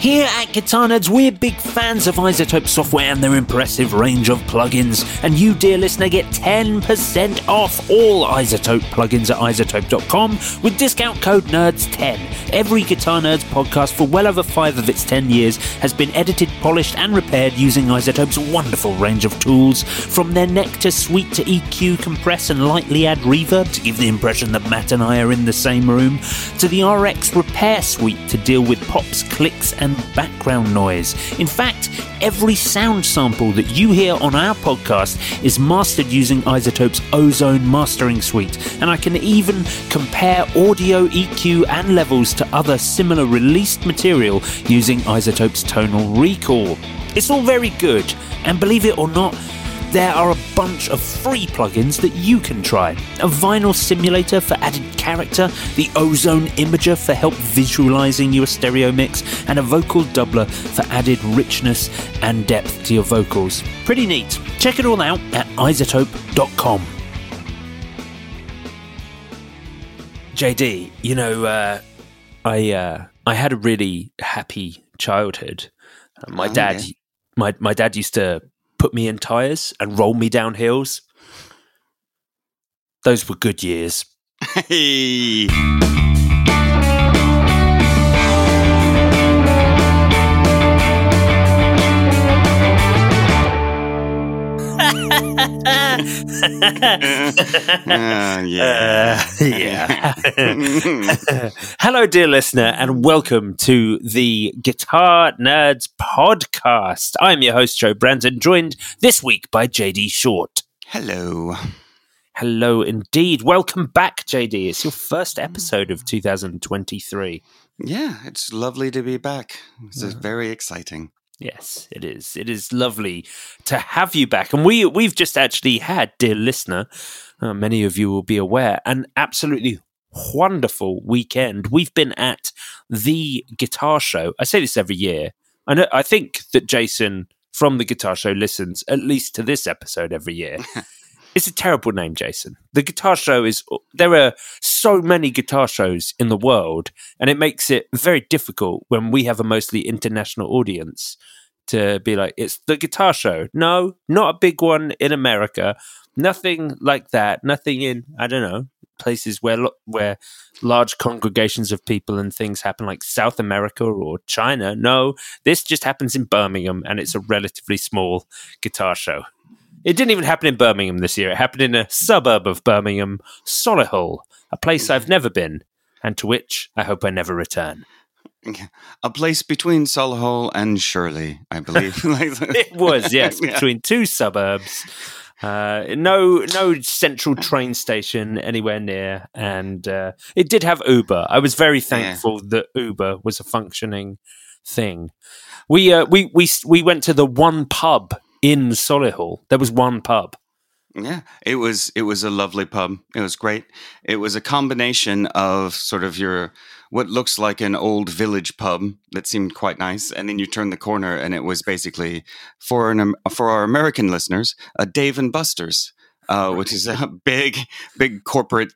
Here at Guitar Nerds, we're big fans of iZotope software and their impressive range of plugins. And you, dear listener, get 10% off all iZotope plugins at iZotope.com with discount code NERDS10. Every Guitar Nerds podcast for well over five of its 10 years has been edited, polished, and repaired using iZotope's wonderful range of tools. From their Nectar suite to EQ, compress, and lightly add reverb to give the impression that Matt and I are in the same room, to the RX repair suite to deal with pops, clicks, and background noise. In fact, every sound sample that you hear on our podcast is mastered using iZotope's Ozone mastering suite, and I can even compare audio, EQ, and levels to other similar released material using iZotope's tonal recall. It's all very good, and believe it or not, there are a bunch of free plugins that you can try. A vinyl simulator for added character, the Ozone Imager for help visualizing your stereo mix, and a vocal doubler for added richness and depth to your vocals. Pretty neat. Check it all out at izotope.com. JD, you know, uh, I uh, I had a really happy childhood. Uh, my Oh, dad, yeah. my my dad used to put me in tires and roll me down hills. Those were good years. Hey. Uh, yeah. Uh, yeah. Hello, dear listener, and welcome to the Guitar Nerds podcast. I'm your host, Joe Brandon, joined this week by JD Short. Hello. Hello, indeed. Welcome back, JD. It's your first episode of 2023. Yeah, it's lovely to be back. This is very exciting. Yes, it is. It is lovely to have you back. And we we've just actually had, dear listener, uh, many of you will be aware, an absolutely wonderful weekend. We've been at the guitar show. I say this every year. I know I think that Jason from the guitar show listens at least to this episode every year. it's a terrible name, Jason. The guitar show is there are so many guitar shows in the world, and it makes it very difficult when we have a mostly international audience to be like, it's the guitar show. No, not a big one in America. Nothing like that. Nothing in I don't know places where where large congregations of people and things happen, like South America or China. No, this just happens in Birmingham, and it's a relatively small guitar show. It didn't even happen in Birmingham this year. It happened in a suburb of Birmingham, Solihull, a place I've never been, and to which I hope I never return. A place between Solihull and Shirley, I believe. It was, yes, Yeah. between two suburbs. Uh, no, no central train station anywhere near, and uh, it did have Uber. I was very thankful that Uber was a functioning thing. We uh, we we we went to the one pub in Solihull. There was one pub. Yeah, it was it was a lovely pub. It was great. It was a combination of sort of your what looks like an old village pub that seemed quite nice, and then you turn the corner and it was basically for an for our American listeners a Dave and Buster's, uh, which is a big big corporate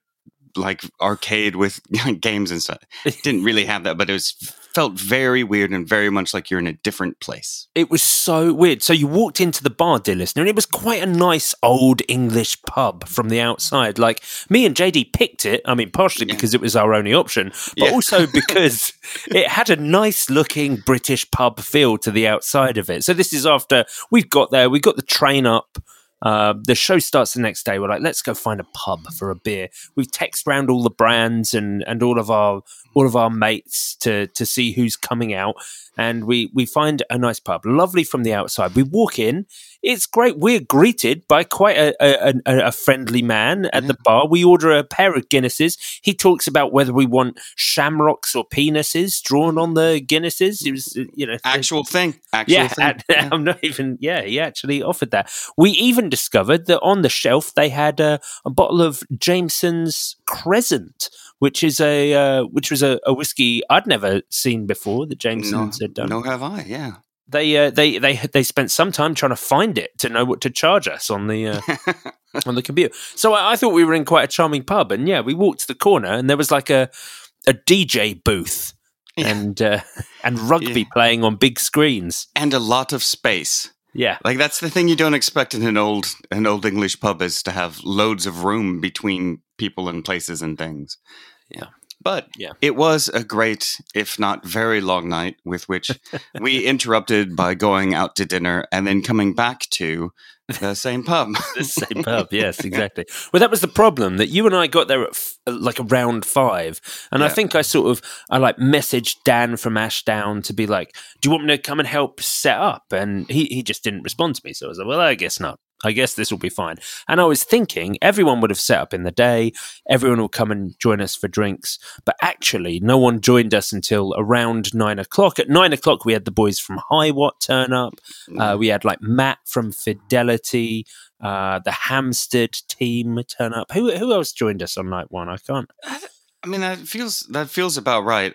like arcade with games and stuff. It didn't really have that, but it was felt very weird and very much like you're in a different place. It was so weird. So you walked into the bar, dear listener, and it was quite a nice old English pub from the outside. Like me and JD picked it. I mean, partially Yeah. because it was our only option, but Yeah. also because it had a nice looking British pub feel to the outside of it. So this is after we've got there, we got the train up. Uh, the show starts the next day. We're like, let's go find a pub for a beer. We've texted round all the brands and, and all of our all of our mates to to see who's coming out, and we we find a nice pub, lovely from the outside. We walk in, it's great. We're greeted by quite a a, a, a friendly man at the bar. We order a pair of Guinnesses. He talks about whether we want shamrocks or penises drawn on the Guinnesses. It was uh, you know Actual thing. Actual yeah, thing. and- I'm not even. Yeah, he actually offered that. We even discovered that on the shelf they had a, a bottle of Jameson's Crescent, which is a uh, which was a, a whiskey I'd never seen before that no, Jameson's had done. no, have I? Yeah. They uh, they they they spent some time trying to find it to know what to charge us on the uh, on the computer. So I, I thought we were in quite a charming pub, and yeah, we walked to the corner, and there was like a a DJ booth. Yeah. And uh, and rugby Yeah. playing on big screens. and a lot of space. Yeah, Like that's the thing you don't expect in an old an old English pub is to have loads of room between people and places and things. Yeah. But Yeah. it was a great, if not very long night, with which we interrupted by going out to dinner and then coming back to the same pub. the same pub. Yes, exactly. Well, that was the problem that you and I got there at f- like around five, and I think I sort of I like messaged Dan from Ashdown to be like, "Do you want me to come and help set up?" And he he just didn't respond to me, so I was like, "Well, I guess not." I guess this will be fine. And I was thinking everyone would have set up in the day, everyone will come and join us for drinks. But actually, no one joined us until around nine o'clock. At nine o'clock, we had the boys from Hiwatt turn up. Uh, we had like Matt from Fidelity, uh, the Hampstead team turn up. Who who else joined us on night one? I can't. I mean, that feels that feels about right.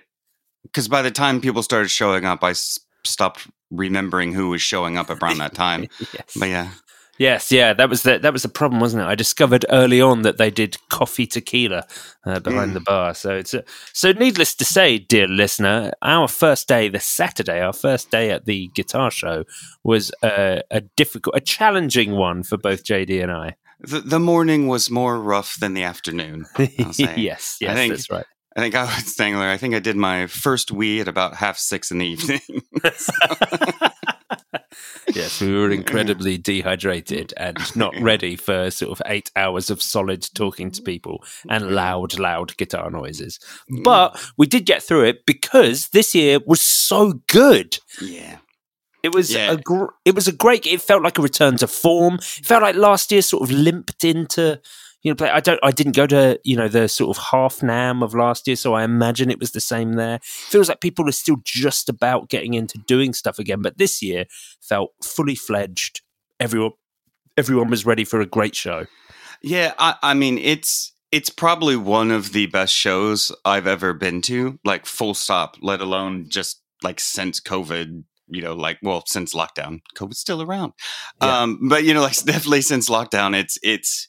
Because by the time people started showing up, I s- stopped remembering who was showing up around that time. Yes. But yeah, Yes, yeah, that was the that was the problem, wasn't it? I discovered early on that they did coffee tequila uh, behind Mm. the bar. So it's uh, so needless to say, dear listener, our first day, the Saturday, our first day at the guitar show, was a, a difficult, a challenging one for both JD and I. the, the morning was more rough than the afternoon. Yes, yes, think- that's right. I think I was saying earlier, I think I did my first wee at about half six in the evening. Yes, we were incredibly dehydrated and not ready for sort of eight hours of solid talking to people and loud, loud guitar noises. Mm. But we did get through it because this year was so good. yeah. It was Yeah. a gr- it was a great. It felt like a return to form. It felt like last year sort of limped into. You know, play. I don't. I didn't go to you know the sort of half NAMM of last year, so I imagine it was the same there. Feels like people are still just about getting into doing stuff again, but this year felt fully fledged. Everyone, everyone was ready for a great show. Yeah, I, I mean it's it's probably one of the best shows I've ever been to, like full stop, let alone just like since COVID, you know, like well, since lockdown. COVID's still around. Yeah. Um, but you know, like definitely since lockdown, it's it's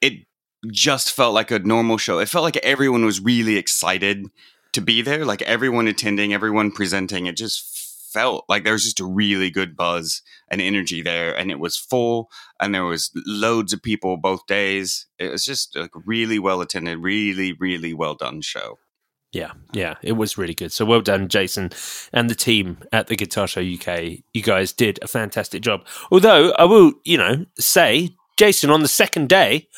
it just felt like a normal show. It felt like everyone was really excited to be there, like everyone attending, everyone presenting. It just felt like there was just a really good buzz and energy there, and it was full, and there was loads of people both days. It was just like really well attended, really, really well done show. Yeah, yeah, it was really good. So well done, Jason, and the team at the Guitar Show UK. You guys did a fantastic job. Although I will, you know, say, Jason, on the second day,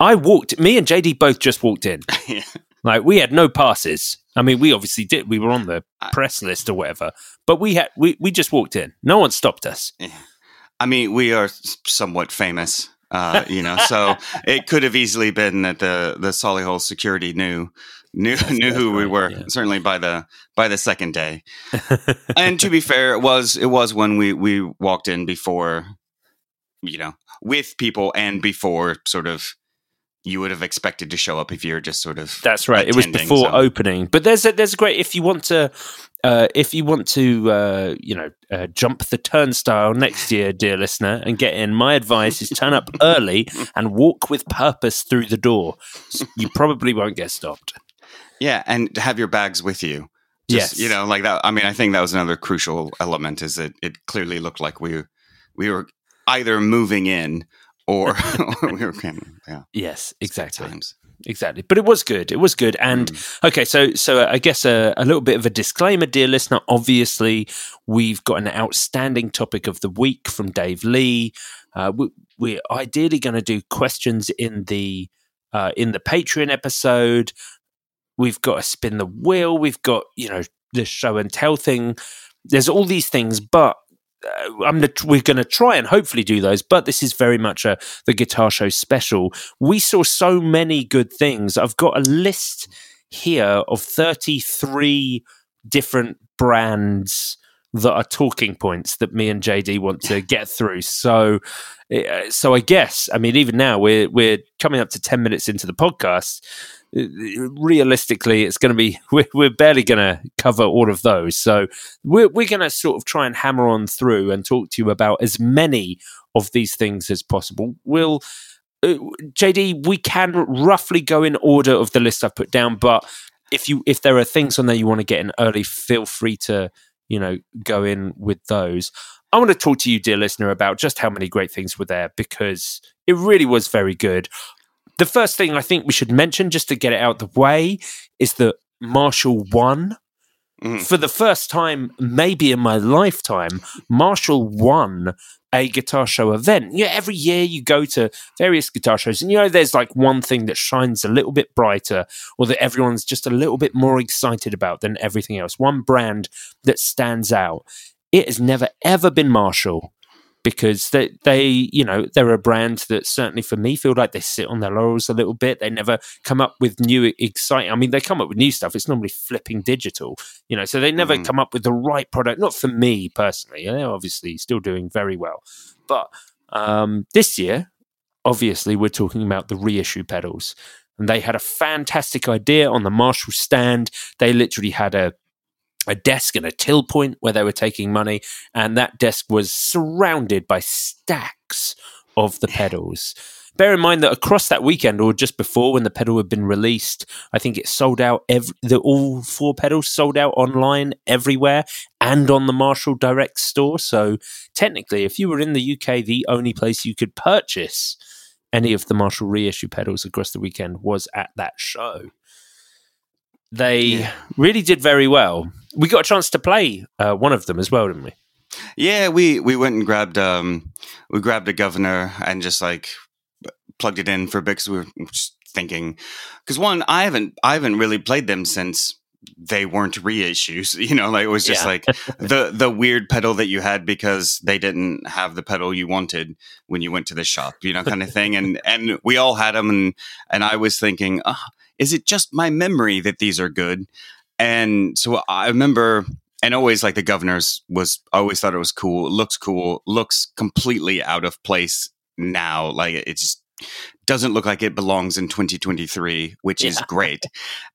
I walked. Me and JD both just walked in. Yeah. Like we had no passes. I mean, we obviously did. We were on the press list or whatever, but we had we we just walked in. No one stopped us. I mean, we are somewhat famous, uh, you know, so it could have easily been that the the Solihull security knew knew knew who we were. yeah. Certainly by the by the second day. and to be fair, it was it was when we we walked in before, you know, with people and before sort of you would have expected to show up if you're just sort of That's right. It was before so- opening. But there's a there's a great if you want to uh, if you want to, uh, you know, uh, jump the turnstile next year, dear listener, and get in, my advice is turn up early and walk with purpose through the door. You probably won't get stopped. Yeah, and have your bags with you. Just, Yes. you know, like that. I mean, I think that was another crucial element. Is that it clearly looked like we we were either moving in or, we were. Yeah, Yes, exactly. times. exactly. But it was good it was good. And okay so so i guess a, a little bit of a disclaimer dear listener. Obviously we've got an outstanding topic of the week from dave lee. Uh, we, we're ideally going to do questions in the uh, in the patreon episode. We've got to spin the wheel. We've got you know the show and tell thing. There's all these things but uh, I'm gonna, we're going to try and hopefully do those, but this is very much a the guitar show special. We saw so many good things. I've got a list here of 33 different brands that are talking points that me and JD want to get through. So, uh, so I guess I mean even now we're we're coming up to 10 minutes into the podcast. Realistically, it's going to be we're, we're barely going to cover all of those. So we're we're going to sort of try and hammer on through and talk to you about as many of these things as possible. We'll uh, JD, we can roughly go in order of the list I've put down, but if you if there are things on there you want to get in early, feel free to you know go in with those. I want to talk to you, dear listener, about just how many great things were there because it really was very good. The first thing I think we should mention, just to get it out of the way, is that Marshall won. Mhm. For the first time, maybe in my lifetime, Marshall won a guitar show event. Yeah, every year you go to various guitar shows, and you know there's like one thing that shines a little bit brighter, or that everyone's just a little bit more excited about than everything else. One brand that stands out. It has never ever been Marshall because they, they, you know, they're a brand that certainly for me feel like they sit on their laurels a little bit. They never come up with new exciting. I mean, they come up with new stuff. It's normally flipping digital, you know, so they never Mhm. come up with the right product. Not for me personally. They're obviously still doing very well, but um, this year, obviously, we're talking about the reissue pedals. And they had a fantastic idea on the Marshall stand. They literally had a a desk and a till point where they were taking money, and that desk was surrounded by stacks of the pedals. Bear in mind that across that weekend, or just before when the pedal had been released, I think it sold out. Every, the all four pedals sold out online everywhere and on the Marshall Direct store. So technically, if you were in the UK, the only place you could purchase any of the Marshall reissue pedals across the weekend was at that show. They Yeah. really did very well. We got a chance to play uh, one of them as well, didn't we? Yeah, we we went and grabbed um we grabbed a governor and just like plugged it in for a bit because we were just thinking because one I haven't I haven't really played them since they weren't reissues. You know, like it was just Yeah. like the the weird pedal that you had because they didn't have the pedal you wanted when you went to the shop. You know, kind of thing. And and we all had them, and and I was thinking, oh, is it just my memory that these are good? And so I remember and always like the governors was I always thought it was cool. It looks cool. Looks completely out of place now. Like it just doesn't look like it belongs in 2023, which is great.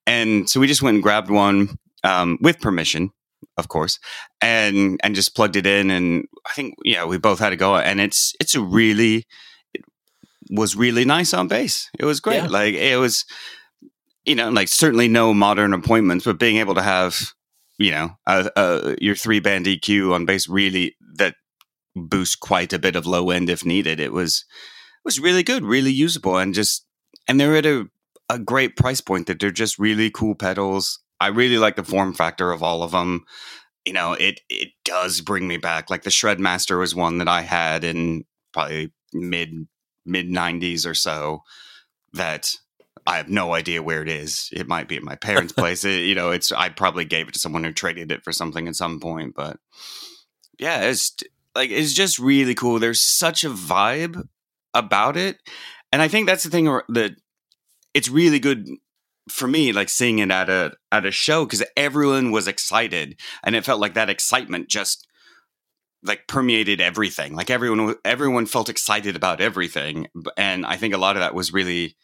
And so we just went and grabbed one um, with permission, of course, and and just plugged it in. And I think yeah, we both had to go. And it's it's a really it was really nice on bass. It was great. Yeah. Like it was, you know, like certainly no modern appointments, but being able to have you know, your three band EQ on bass really that boosts quite a bit of low end if needed. It was it was really good, really usable, and just and they're at a a great price point that they're just really cool pedals. I really like the form factor of all of them. You know, it it does bring me back. Like the Shredmaster was one that I had in probably mid mid nineties or so. That I have no idea where it is. It might be at my parents' place. It, you know, it's I probably gave it to someone who traded it for something at some point. But yeah, it's like it's just really cool. There's such a vibe about it, and I think that's the thing that it's really good for me. Like seeing it at a at a show because everyone was excited, and it felt like that excitement just like permeated everything. Like everyone everyone felt excited about everything, and I think a lot of that was really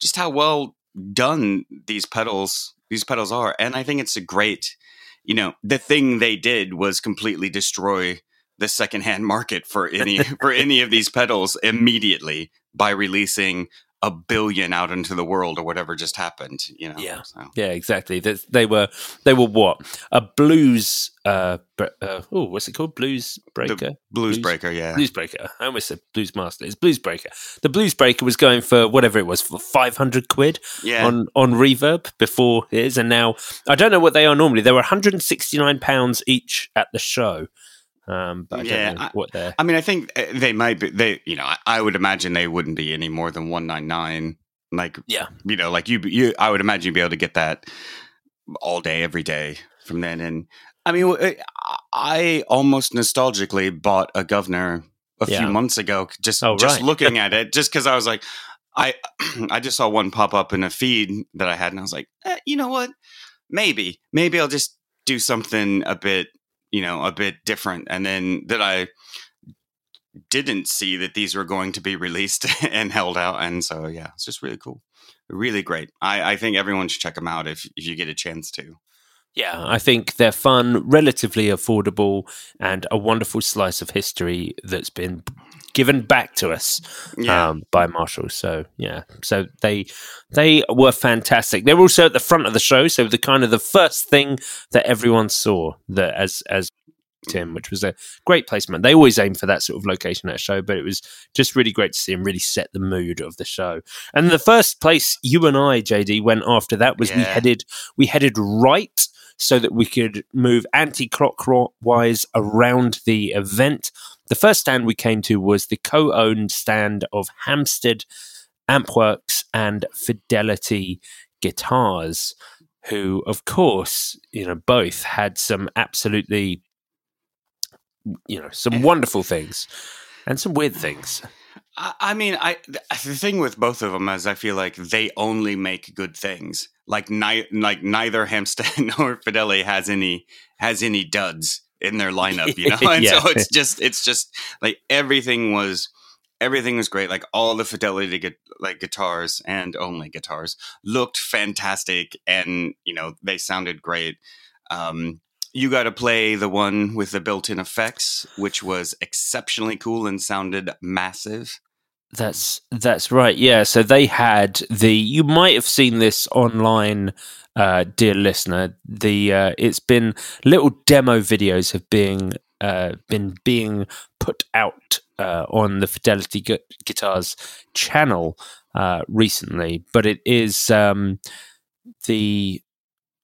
just how well done these pedals these pedals are and i think it's a great you know, the thing they did was completely destroy the secondhand market for any for any of these pedals immediately by releasing a billion out into the world or whatever just happened you know Yeah. so. Yeah, exactly. They, they were they were what a blues. Uh, uh oh, what's it called? Blues breaker. the blues, breaker yeah Blues breaker. I almost said blues master. It's blues breaker. The blues breaker was going for whatever it was for five hundred quid yeah on on reverb before it is, and now I don't know what they are normally. They were one hundred and sixty nine pounds each at the show. Um, but I Yeah, don't know I- what they're. I mean, I think uh, they might be. They, you know, I, I would imagine they wouldn't be any more than one nine nine. Like, Yeah. you know, like you, you. I would imagine you'd be able to get that all day, every day from then. And I mean, I almost nostalgically bought a governor a Yeah. few months ago, just Oh, just right. looking at it, just because I was like, I, I just saw one pop up in a feed that I had, and I was like, eh, you know what? Maybe, maybe I'll just do something a bit, you know, a bit different. And then that I didn't see that these were going to be released and held out. And so, yeah, it's just really cool. Really great. I, I think everyone should check them out if, if you get a chance to. Yeah, I think they're fun, relatively affordable, and a wonderful slice of history that's been given back to us Yeah. um, by Marshall. So yeah, so they they were fantastic. They were also at the front of the show, so the kind of the first thing that everyone saw that as as Tim, which was a great placement. They always aim for that sort of location at a show, but it was just really great to see him really set the mood of the show. And the first place you and I, JD, went after that was we headed we headed right so that we could move anti-clockwise around the event. The first stand we came to was the co-owned stand of Hampstead Ampworks and Fidelity Guitars, who, of course, you know, both had some absolutely, you know, some wonderful things and some weird things. I, I mean, I the thing with both of them is I feel like they only make good things. Like ni- like neither Hampstead nor Fidelity has any has any duds in their lineup, you know. And Yeah. so it's just it's just like everything was everything was great. Like all the Fidelity gu- like guitars and only guitars looked fantastic, and you know they sounded great. Um, you got to play the one with the built-in effects, which was exceptionally cool and sounded massive. That's that's right. Yeah. So they had the. You might have seen this online, uh, dear listener. The uh, it's been little demo videos have been uh, been being put out uh, on the Fidelity Gu- Guitars channel uh, recently, but it is um, the.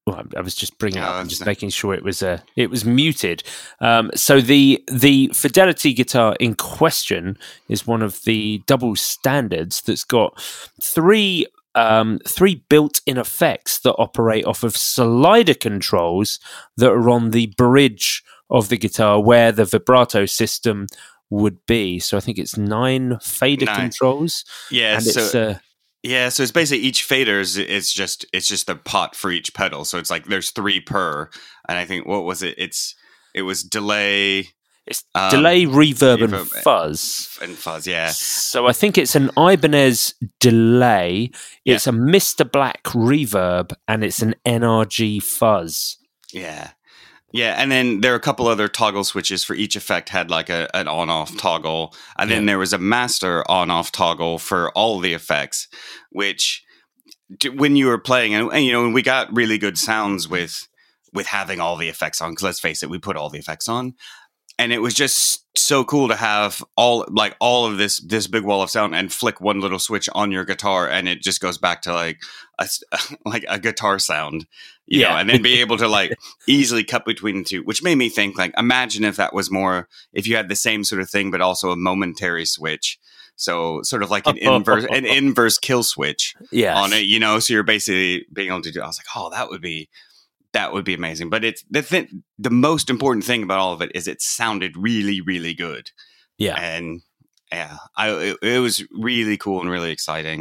Well, I was just bringing it up Oh, and just making sure it was uh, it was muted. Um, so the the Fidelity guitar in question is one of the double standards that's got three um, three built-in effects that operate off of slider controls that are on the bridge of the guitar where the vibrato system would be. So I think it's nine fader Nine. controls, Yeah, and so it's uh, yeah, so it's basically each fader is it's just it's just the pot for each pedal. So it's like there's three per, and I think what was it? It's it was delay it's um, delay, reverb, and reverb, fuzz. and fuzz. Yeah, So I think it's an Ibanez delay. It's a Mr. Black reverb, and it's an NRG fuzz. yeah, yeah. And then there are a couple other toggle switches for each effect. Had like a an on off toggle, and then there was a master on off toggle for all the effects, which when you were playing and, and you know and we got really good sounds with with having all the effects on because let's face it we put all the effects on and it was just so cool to have all like all of this this big wall of sound and flick one little switch on your guitar and it just goes back to like a like a guitar sound you know Yeah. and then be able to like easily cut between the two which made me think like imagine if that was more if you had the same sort of thing but also a momentary switch so sort of like an inverse an inverse kill switch Yeah, on it, you know. So you're basically being able to do. I was like, oh, that would be that would be amazing. But it's the thing. The most important thing about all of it is it sounded really, really good, Yeah, and yeah, I it, it was really cool and really exciting.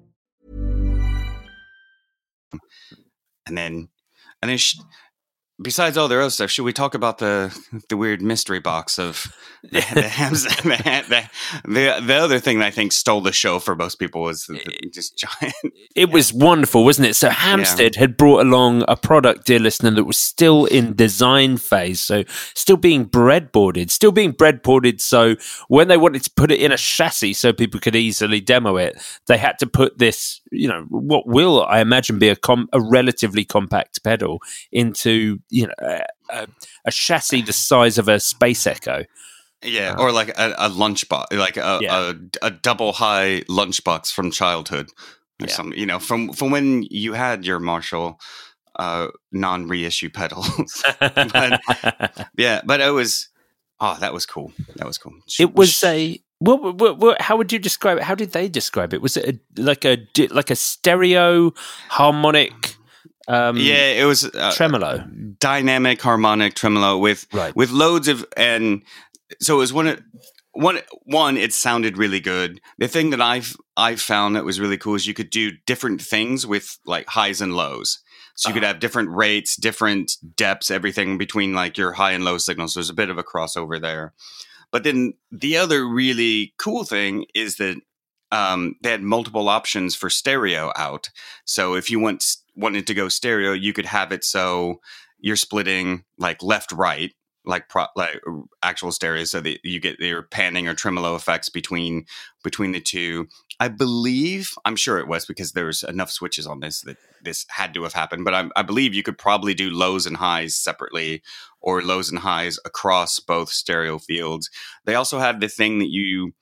And then and then sh- besides all their other stuff, should we talk about the the weird mystery box of the, the, the, the, the other thing that I think stole the show for most people was the, the just giant. It was wonderful, wasn't it? So Hampstead had brought along a product, dear listener, that was still in design phase, so still being breadboarded, still being breadboarded. So when they wanted to put it in a chassis so people could easily demo it, they had to put this, you know, what will I imagine be a com- a relatively compact pedal into, you know. A, a, a chassis the size of a space echo Yeah, or like a, a lunchbox, like a, Yeah. a, a double high lunchbox from childhood, or Yeah. some, you know, from from when you had your Marshall uh, non reissue pedals. but, yeah, but it was, oh, that was cool. That was cool. it was a what, what, what, how would you describe it? How did they describe it? Was it a, like a like a stereo harmonic um, yeah, it was uh, tremolo? dynamic harmonic tremolo with Right. with loads of and so it was one of- one one it sounded really good the thing that i've i've found that was really cool is you could do different things with like highs and lows so you could have different rates different depths everything between like your high and low signals there's a bit of a crossover there but then the other really cool thing is that um, they had multiple options for stereo out. So if you want wanted to go stereo, you could have it so you're splitting like left right, like pro, like actual stereo, so that you get your panning or tremolo effects between between the two. I believe I'm sure it was because there's enough switches on this that this had to have happened. But I, I believe you could probably do lows and highs separately, or lows and highs across both stereo fields. They also had the thing that you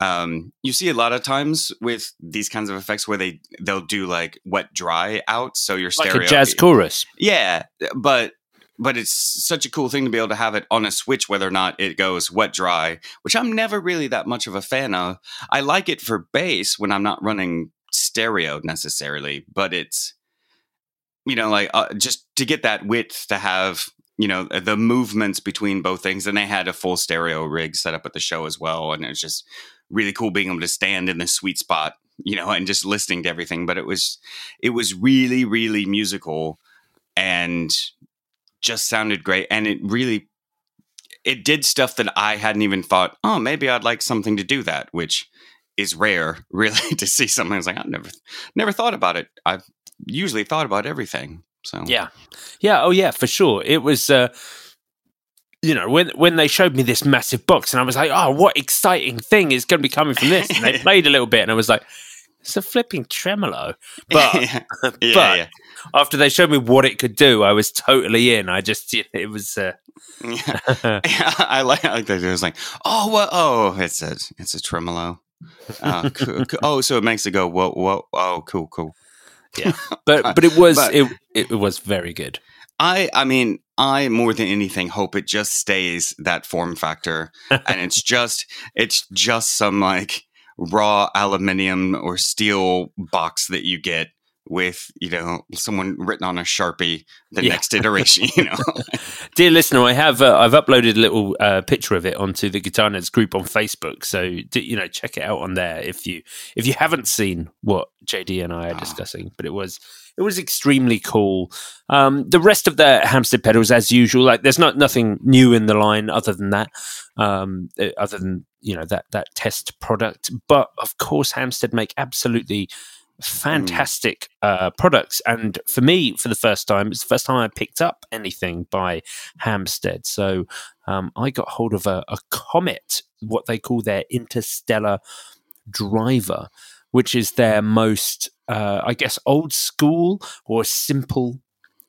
um, you see a lot of times with these kinds of effects where they they'll do like wet dry out, so your Like stereo a jazz chorus. yeah, but but it's such a cool thing to be able to have it on a switch, whether or not it goes wet dry, which I'm never really that much of a fan of. I like it for bass when I'm not running stereo necessarily, but it's you know like uh, just to get that width to have you know the movements between both things and they had a full stereo rig set up at the show as well and it's just really cool being able to stand in the sweet spot you know and just listening to everything but it was it was really really musical and just sounded great and it really it did stuff that i hadn't even thought oh maybe i'd like something to do that which is rare really to see something i was like i've never never thought about it. I've usually thought about everything so. Yeah, yeah, oh yeah, for sure. It was, uh, you know, when when they showed me this massive box, and I was like, oh, what exciting thing is going to be coming from this? And they played a little bit, and I was like, it's a flipping tremolo. But yeah, but yeah. after they showed me what it could do, I was totally in. I just, it was. Uh, Yeah. Yeah, I like I like that. It was like, oh, what? Oh, it's a it's a tremolo. Oh, cool, cool. oh, so it makes it go whoa, whoa. Oh, cool, cool. yeah, but but it was But- it it was very good. I I mean, I more than anything hope it just stays that form factor, and it's just it's just some like raw aluminium or steel box that you get with you know someone written on a sharpie the Yeah. next iteration. You know, dear listener, I have uh, I've uploaded a little uh, picture of it onto the Guitar Nerds group on Facebook. So you know, check it out on there if you if you haven't seen what JD and I are ah. discussing. But it was it was extremely cool. Um, the rest of the Hampstead pedals, as usual, like there's not nothing new in the line other than that, um, uh, other than you know that that test product. But of course, Hampstead make absolutely fantastic uh, products. And for me, for the first time, it's the first time I picked up anything by Hampstead. So um, I got hold of a, a Comet, what they call their interstellar driver, which is their most, uh, I guess, old school or simple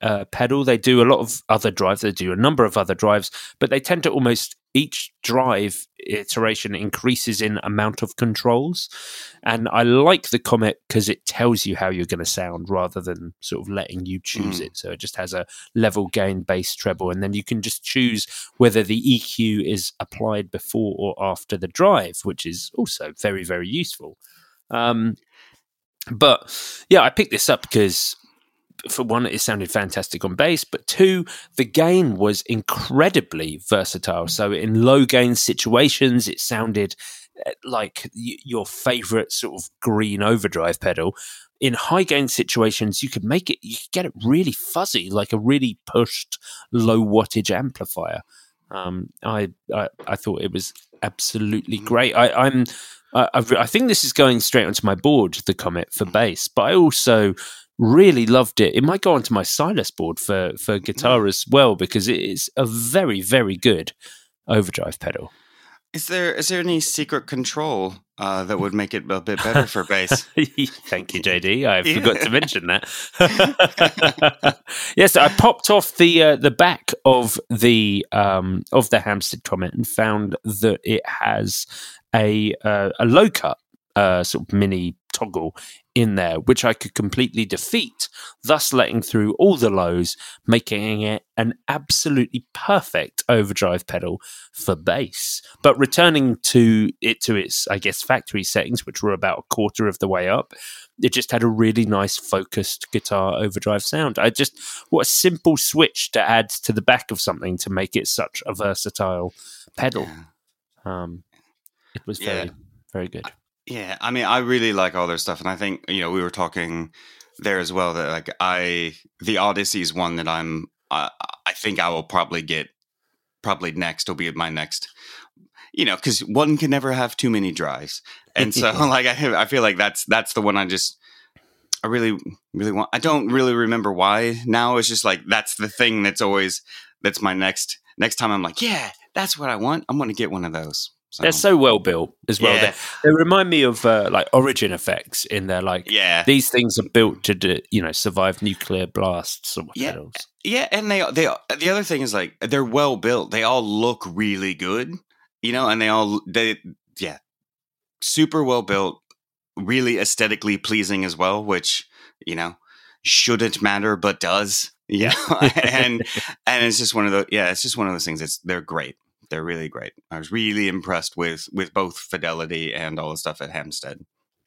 uh, pedal. They do a lot of other drives. They do a number of other drives, but they tend to almost each drive iteration increases in amount of controls. And I like the Comet because it tells you how you're going to sound rather than sort of letting you choose mm. it. So it just has a level gain, bass, treble, and then you can just choose whether the EQ is applied before or after the drive, which is also very, very useful. Um, but yeah, I picked this up because for one, it sounded fantastic on bass, but two, the gain was incredibly versatile. So in low gain situations, it sounded eh, like your favorite sort of green overdrive pedal. In high gain situations, you could make it, you could get it really fuzzy, like a really pushed low wattage amplifier. Um, I, I, I thought it was absolutely great. I, I'm I, I, think this is going straight onto my board, the Comet for bass, but I also really loved it. It might go onto my Silas board for for guitar as well because it is a very very good overdrive pedal. Is there is there any secret control uh, that would make it a bit better for bass? Thank you, JD. I forgot to mention that. yes, I popped off the uh, the back of the um, of the Hampstead Comet and found that it has a uh, a low cut uh, sort of mini toggle in there, which I could completely defeat, thus letting through all the lows, making it an absolutely perfect overdrive pedal for bass. But returning to it to its, I guess, factory settings, which were about a quarter of the way up, it just had a really nice focused guitar overdrive sound. I just what a simple switch to add to the back of something to make it such a versatile pedal. Um, it was very yeah. very good. Yeah, I mean, I really like all their stuff, and I think you know we were talking there as well that like I the Odyssey is one that I'm I, I think I will probably get probably next will be my next you know because one can never have too many drives and so like I I feel like that's that's the one I just I really really want I don't really remember why now it's just like that's the thing that's always that's my next next time I'm like yeah that's what I want I'm going to get one of those so. They're so well built as well. Yeah. They, they, remind me of uh, like Origin effects in there. Like, yeah, these things are built to do, you know survive nuclear blasts or yeah. pedals. Yeah, and they they the other thing is like they're well built. They all look really good, you know, and they all they yeah, super well built, really aesthetically pleasing as well. Which you know shouldn't matter, but does. Yeah, and and it's just one of the yeah, it's just one of those things. It's they're great. They're really great. I was really impressed with with both Fidelity and all the stuff at Hampstead.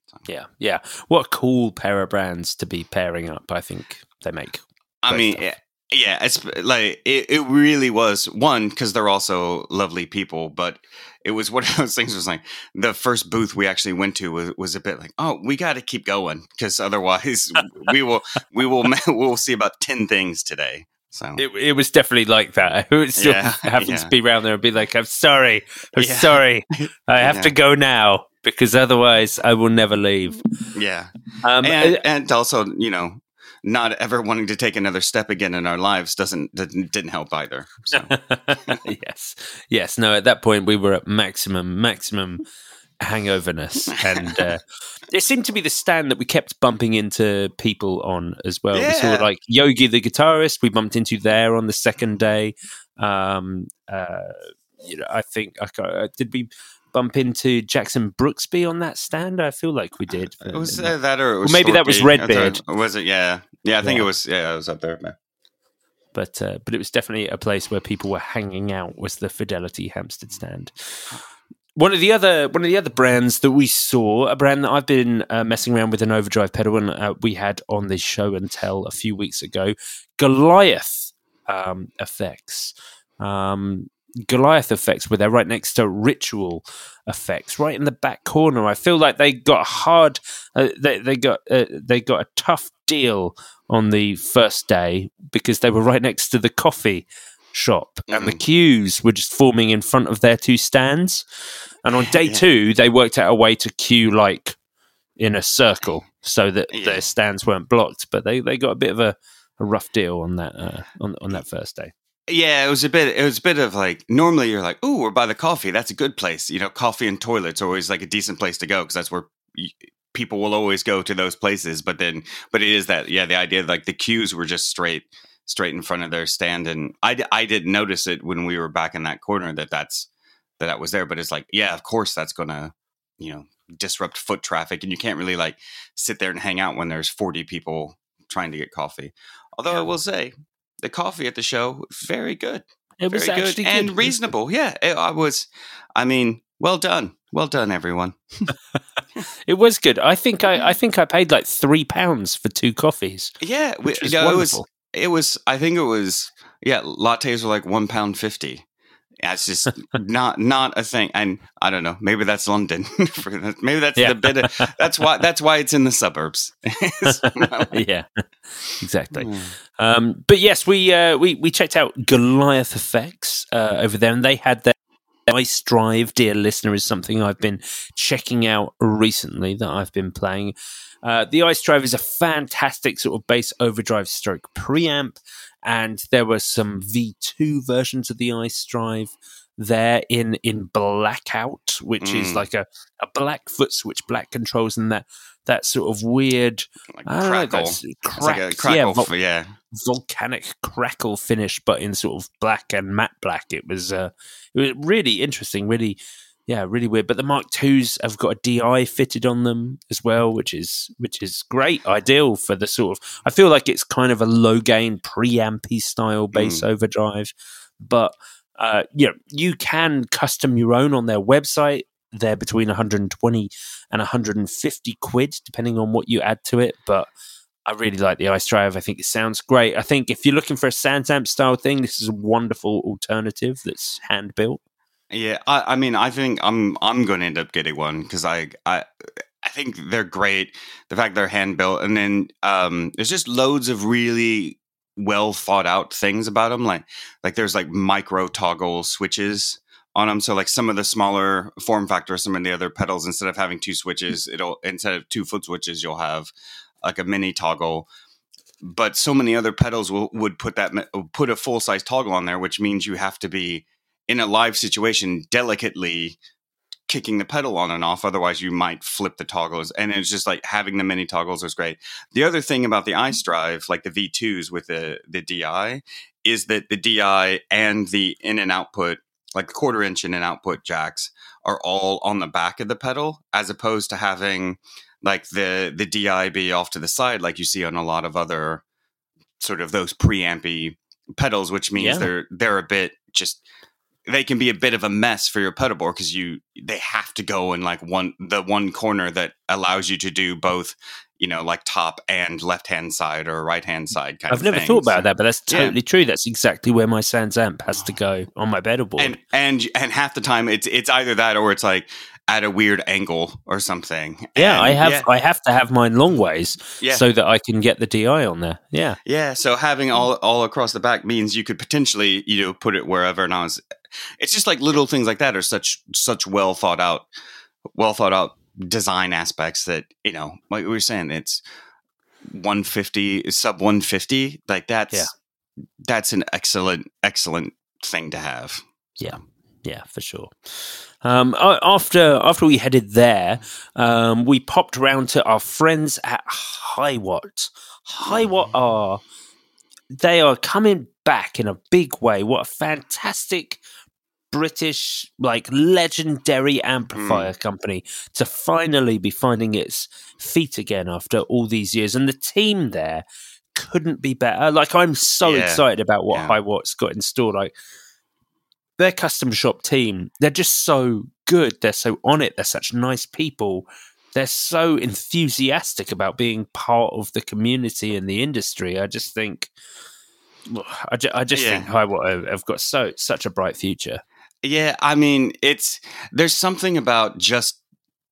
So. Yeah, yeah. What a cool pair of brands to be pairing up. I think they make. I mean, stuff. Eh, yeah, it's like it, it really was one because they're also lovely people, but it was one of those things. Was like the first booth we actually went to was, was a bit like, oh, we got to keep going because otherwise we will we will we'll see about ten things today. So it, it was definitely like that. I would still yeah, yeah. to be around there and be like, I'm sorry, I'm yeah. sorry, I have to go now because otherwise I will never leave. Yeah, um, and, uh, and also you know not ever wanting to take another step again in our lives doesn't didn't, didn't help either. So. yes, yes. No, at that point we were at maximum maximum hangoverness, and uh, it seemed to be the stand that we kept bumping into people on as well. Yeah. We saw like Yogi the guitarist, we bumped into there on the second day. Um, uh, you know, I think I uh, did we bump into Jackson Brooksby on that stand? I feel like we did. was uh, that or, was maybe that was Redbeard? Was it? Yeah, yeah. I think yeah. it was. Yeah, it was up there. Man. But uh, but it was definitely a place where people were hanging out. Was the Fidelity Hampstead stand? One of the other one of the other brands that we saw, a brand that I've been uh, messing around with an overdrive pedal, and uh, we had on this show and tell a few weeks ago, Goliath um, effects. Um, Goliath effects, where they're right next to ritual effects, right in the back corner. I feel like they got hard, uh, they, they got uh, they got a tough deal on the first day because they were right next to the coffee shop, mm. and the queues were just forming in front of their two stands. And on day yeah. two, they worked out a way to queue like in a circle so that yeah. their stands weren't blocked. But they, they got a bit of a, a rough deal on that uh, on on that first day. Yeah, it was a bit. It was a bit of like. Normally, you're like, "Oh, we're by the coffee. That's a good place." You know, coffee and toilets are always like a decent place to go because that's where people will always go to those places. But then, but it is that yeah, the idea like the queues were just straight, straight in front of their stand, and I I didn't notice it when we were back in that corner that that's that that was there. But it's like, yeah, of course that's gonna you know disrupt foot traffic, and you can't really like sit there and hang out when there's forty people trying to get coffee. Although I will say, the coffee at the show very good. It was very actually good, good. and reasonable. Yeah, it, I was. I mean, well done, well done, everyone. it was good. I think I, I think I paid like three pounds for two coffees. Yeah, we, you know, it was. It was. I think it was. Yeah, lattes were like one pound fifty. That's just not not a thing, and I don't know. Maybe that's London. maybe that's yeah. the bit. Of, that's why. That's why it's in the suburbs. yeah, exactly. Mm. Um, but yes, we uh, we we checked out Goliath Effects uh, over there, and they had their Ice Drive, dear listener, is something I've been checking out recently that I've been playing. Uh, the Ice Drive is a fantastic sort of bass overdrive stroke preamp and there were some V2 versions of the Ice Drive there in in blackout, which mm. is like a, a black foot switch, black controls, and that that sort of weird like crackle, know, crack, like a crackle, yeah, vol- yeah, volcanic crackle finish, but in sort of black and matte black. It was uh, it was really interesting, really yeah, really weird. But the Mark Twos have got a DI fitted on them as well, which is which is great, ideal for the sort of. I feel like it's kind of a low gain preampy style bass mm. overdrive, but uh, you know, you can custom your own on their website. They're between 120 and 150 quid, depending on what you add to it. But I really like the Ice Drive. I think it sounds great. I think if you're looking for a SansAmp style thing, this is a wonderful alternative that's hand built. Yeah, I, I mean, I think I'm I'm going to end up getting one because I I I think they're great. The fact they're hand built, and then um, there's just loads of really well thought out things about them. Like like there's like micro toggle switches on them. So like some of the smaller form factors, some of the other pedals, instead of having two switches, it'll instead of two foot switches, you'll have like a mini toggle. But so many other pedals will would put that put a full size toggle on there, which means you have to be in a live situation delicately kicking the pedal on and off. Otherwise you might flip the toggles. And it's just like having the mini toggles was great. The other thing about the ice drive like the v2s with the the di is that the di and the in and output like the quarter inch in and output jacks are all on the back of the pedal as opposed to having like the the di be off to the side like you see on a lot of other sort of those preampy pedals which means yeah. they're they're a bit just they can be a bit of a mess for your pedal board because you they have to go in like one the one corner that allows you to do both you know like top and left hand side or right hand mm. side kind I've of never thing. thought about so, that but that's totally yeah. true that's exactly where my SansAmp has to go on my pedal board and and and half the time it's it's either that or it's like at a weird angle or something. Yeah, and, I have yeah. I have to have mine long ways yeah. so that I can get the DI on there. Yeah. Yeah, so having mm. all all across the back means you could potentially, you know, put it wherever and I was it's just like little things like that are such such well thought out well thought out design aspects that, you know, like we were saying, it's 150 sub 150 like that's yeah. that's an excellent excellent thing to have. Yeah. Yeah, for sure. Um, after after we headed there, um, we popped around to our friends at Hiwatt. Hiwatt are they are coming back in a big way. What a fantastic British, like legendary amplifier mm. company to finally be finding its feet again after all these years. And the team there couldn't be better. Like I'm so yeah. excited about what yeah. Hiwatt's got in store. Like their custom shop team, they're just so good. They're so on it. They're such nice people. They're so enthusiastic about being part of the community and the industry. I just think I, ju- I just Yeah. think Hiwatt have, have got so such a bright future. Yeah, I mean, it's there's something about just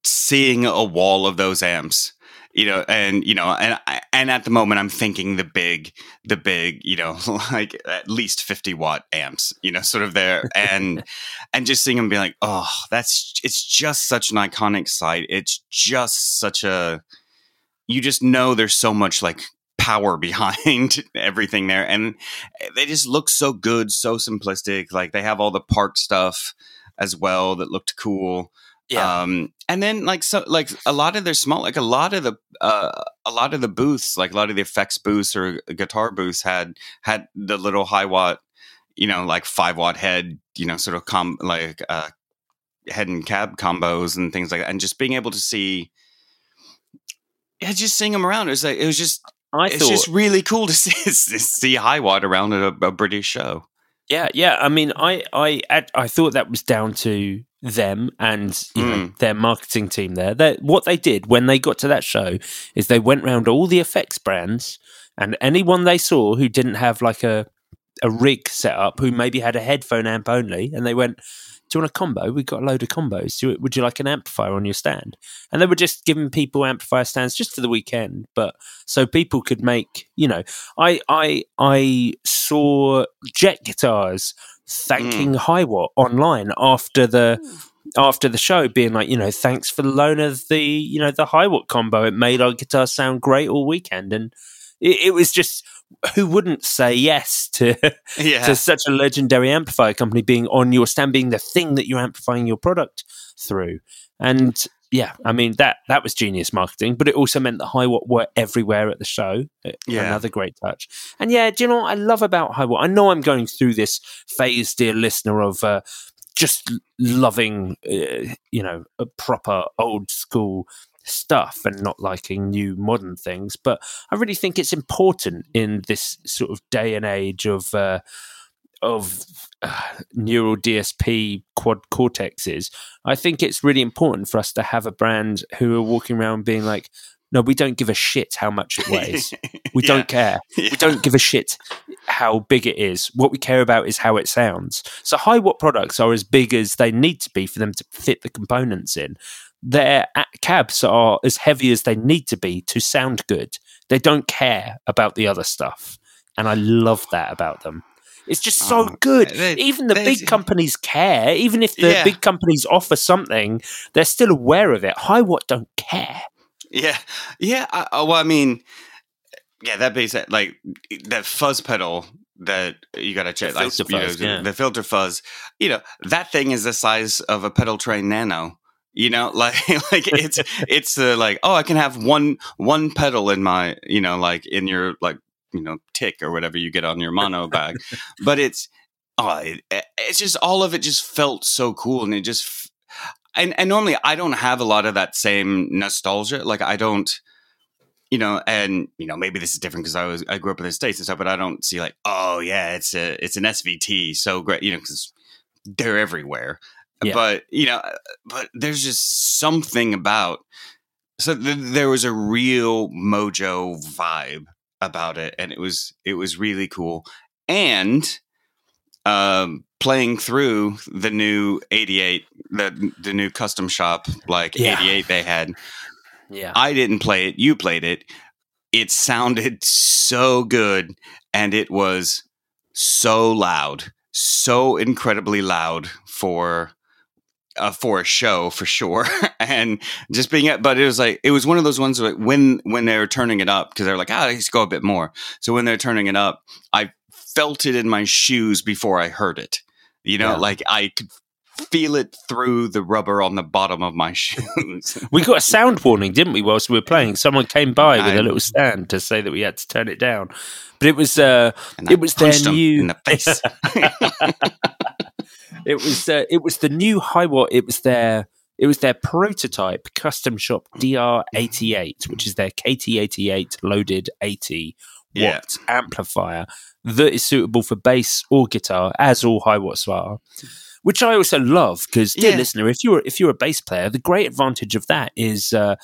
seeing a wall of those amps, you know, and you know, and and at the moment, I'm thinking the big, the big, you know, like at least 50 watt amps, you know, sort of there, and and just seeing them be like, oh, that's it's just such an iconic sight. It's just such a, you just know there's so much like power behind everything there. And they just look so good so simplistic. Like they have all the park stuff as well that looked cool. Um and then like so like a lot of their small like a lot of the uh a lot of the booths like a lot of the effects booths or guitar booths had had the little Hiwatt you know like five watt head you know sort of com like uh head and cab combos and things like that. And just being able to see yeah just seeing them around it was like it was just I it's thought, just really cool to see see Hiwatt around at a, a British show. yeah, yeah. I mean, I, I, I, thought that was down to them and you know, Mm. their marketing team there. That what they did when they got to that show is they went round all the effects brands and anyone they saw who didn't have like a a rig set up, who maybe had a headphone amp only, and they went, "Do you want a combo? We've got a load of combos. You, would you like an amplifier on your stand?" And they were just giving people amplifier stands just for the weekend, but so people could make, you know, I I I saw jet guitars thanking mm. Hiwatt online after the mm. after the show, being like, you know, thanks for the loan of the you know the Hiwatt combo. It made our guitar sound great all weekend, and it, it was just who wouldn't say yes to Yeah, to such a legendary amplifier company being on your stand, being the thing that you're amplifying your product through. And yeah, I mean that that was genius marketing, but it also meant that Hiwatt were everywhere at the show. Yeah. Another great touch. And yeah, do you know what I love about Hiwatt? I know I'm going through this phase, dear listener, of uh, just loving, uh, you know, a proper old school stuff and not liking new modern things. But I really think it's important in this sort of day and age of uh, of uh, Neural DSP Quad Cortexes. I think it's really important for us to have a brand who are walking around being like, "No, we don't give a shit how much it weighs. We Yeah. don't care. Yeah. We don't give a shit how big it is. What we care about is how it sounds. So Hiwatt products are as big as they need to be for them to fit the components in. Their cabs are as heavy as they need to be to sound good. They don't care about the other stuff. And I love that about them. It's just so Oh, good. they- even the they- big companies care. Even if the Yeah. big companies offer something, they're still aware of it. Hiwatt don't care. yeah, yeah. I, oh, well, I mean, yeah, that being said, like that fuzz pedal that you got to check, like filter you know, yeah. the filter fuzz. You know, that thing is the size of a Pedaltrain Nano. You know, like like it's it's uh, like oh, I can have one one pedal in my you know like in your like you know tick or whatever you get on your mono bag, but it's oh, it, it's just all of it just felt so cool, and it just and and normally I don't have a lot of that same nostalgia. Like I don't, you know, and you know maybe this is different because I was I grew up in the states and stuff, but I don't see like oh yeah, it's a it's an SVT, so great, you know, because they're everywhere. Yeah. But you know, but there's just something about so th- there was a real mojo vibe about it, and it was it was really cool, and um playing through the new 88 the the new custom shop like Yeah. 88 they had Yeah. i didn't play it you played it it sounded so good and it was so loud so incredibly loud for uh, for a show for sure. And just being it but it was like it was one of those ones where when when they were turning it up because they're like ah let's go a bit more. So when they're turning it up i felt it in my shoes before i heard it. You know Yeah. like i could feel it through the rubber on the bottom of my shoes We got a sound warning, didn't we, whilst we were playing? Someone came by with I- a little stand to say that we had to turn it down. But it was uh it was their new in the face it was uh, it was the new Hiwatt. It was their it was their prototype custom shop DR88, which is their KT88 loaded 80 Yeah. watt amplifier that is suitable for bass or guitar, as all Hiwatts are. Which I also love because, dear Yeah. listener, if you're if you're a bass player, the great advantage of that is uh,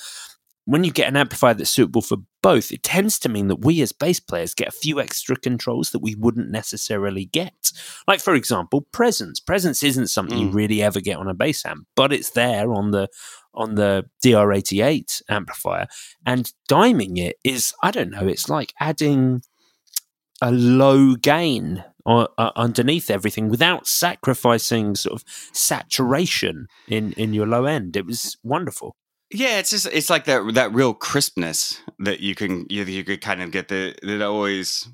when you get an amplifier that's suitable for both, it tends to mean that we as bass players get a few extra controls that we wouldn't necessarily get. Like, for example, presence. Presence isn't something you Mm. really ever get on a bass amp, but it's there on the on the DR88 amplifier. And diming it is, I don't know, it's like adding a low gain uh, underneath everything without sacrificing sort of saturation in in your low end. It was wonderful. Yeah, it's just it's like that that real crispness that you can you, you could kind of get the that always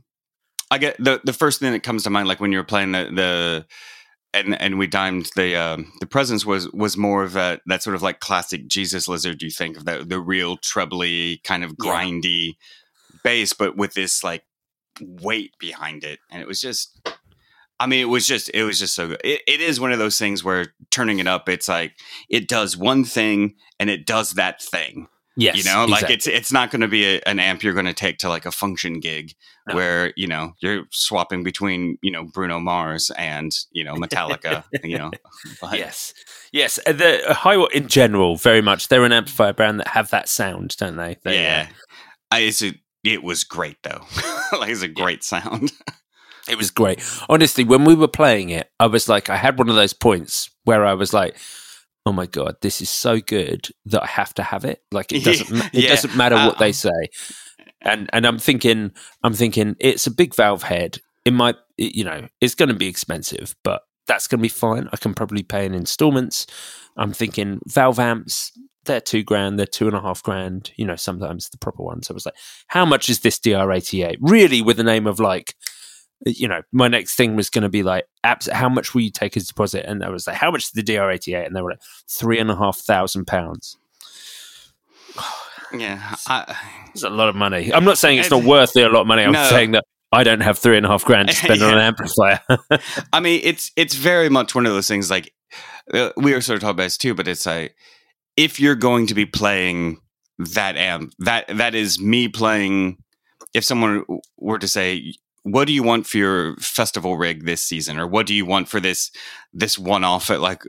I get the the first thing that comes to mind like when you were playing the the and and we dimed the um the presence was was more of that that sort of like classic Jesus lizard you think of that the real trebly kind of Yeah. grindy bass but with this like weight behind it and it was just I mean, it was just it was just so good. It, it is one of those things where turning it up, it's like it does one thing and it does that thing. Yes, you know, like exactly. it's it's not going to be a, an amp you're going to take to like a function gig No. where you know you're swapping between you know Bruno Mars and you know Metallica. you know, but, yes, yes. uh, The uh, Hiwatt in general, very much. They're an amplifier brand that have that sound, don't they? They, uh, yeah. I, it's a, it was great though. like it's a great sound. It was great. Honestly, when we were playing it, I was like, I had one of those points where I was like, "Oh my god, this is so good that I have to have it." Like it doesn't, ma- it doesn't matter what Uh, they say. And and I'm thinking, I'm thinking, it's a big valve head. It might, you know, it's going to be expensive, but that's going to be fine. I can probably pay in installments. I'm thinking valve amps. They're two grand. They're two and a half grand. You know, sometimes the proper ones. I was like, how much is this DR88? Really, with the name of like you know, my next thing was going to be like, abs- how much will you take as deposit? And I was like, how much is the DR88? And they were like, three and a half thousand pounds. yeah, It's a lot of money. I'm not saying it's not worth it, a lot of money. I'm No. saying that I don't have three and a half grand to spend on an amplifier. I mean, it's it's very much one of those things. Like uh, we were sort of talking about this too, but it's like if you're going to be playing that amp, that that is me playing. If someone were to say, "What do you want for your festival rig this season?" or "What do you want for this this one off at like."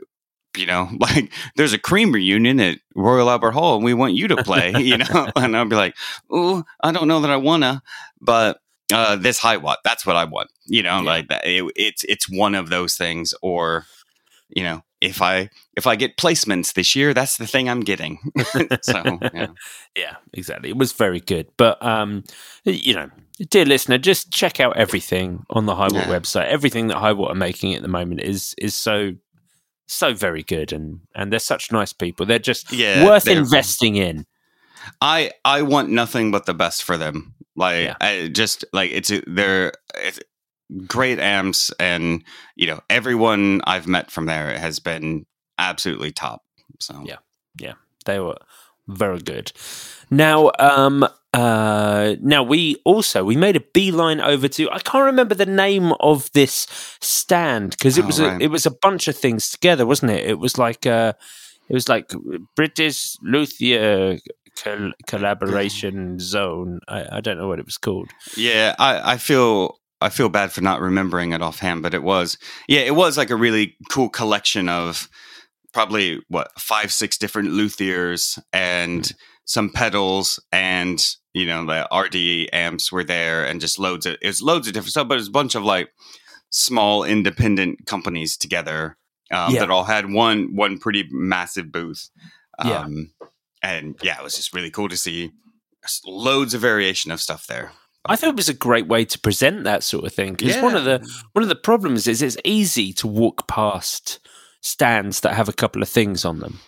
You know, like there's a cream reunion at Royal Albert Hall, and we want you to play. You know, and I'll be like, "Oh, I don't know that I wanna," but uh, this Hiwatt. That's what I want. You know, Yeah. like that. It, it's it's one of those things. Or, you know, if I if I get placements this year, that's the thing I'm getting. so yeah. yeah, exactly. It was very good. But, um, you know, dear listener, just check out everything on the Hiwatt Yeah. website. Everything that Hiwatt are making at the moment is is so so very good and and they're such nice people they're just Yeah, worth they're- investing in I I want nothing but the best for them. Like Yeah. I just like it's a- they're it's great amps, and you know everyone I've met from there has been absolutely top. So Yeah. Yeah, they were very good now um uh now we also we made a beeline over to i can't remember the name of this stand because it Oh, was right. a, it was a bunch of things together wasn't it it was like uh it was like british luthier col- collaboration zone I, I don't know what it was called Yeah, I, I feel I feel bad for not remembering it offhand, but it was yeah, it was like a really cool collection of probably what five six different luthiers and some pedals and you know the RD amps were there and just loads of it's loads of different stuff, but it's a bunch of like small independent companies together um, Yeah. that all had one one pretty massive booth. Yeah. Um, and yeah, it was just really cool to see loads of variation of stuff there. I thought it was a great way to present that sort of thing because one of the one of the problems is it's easy to walk past stands that have a couple of things on them.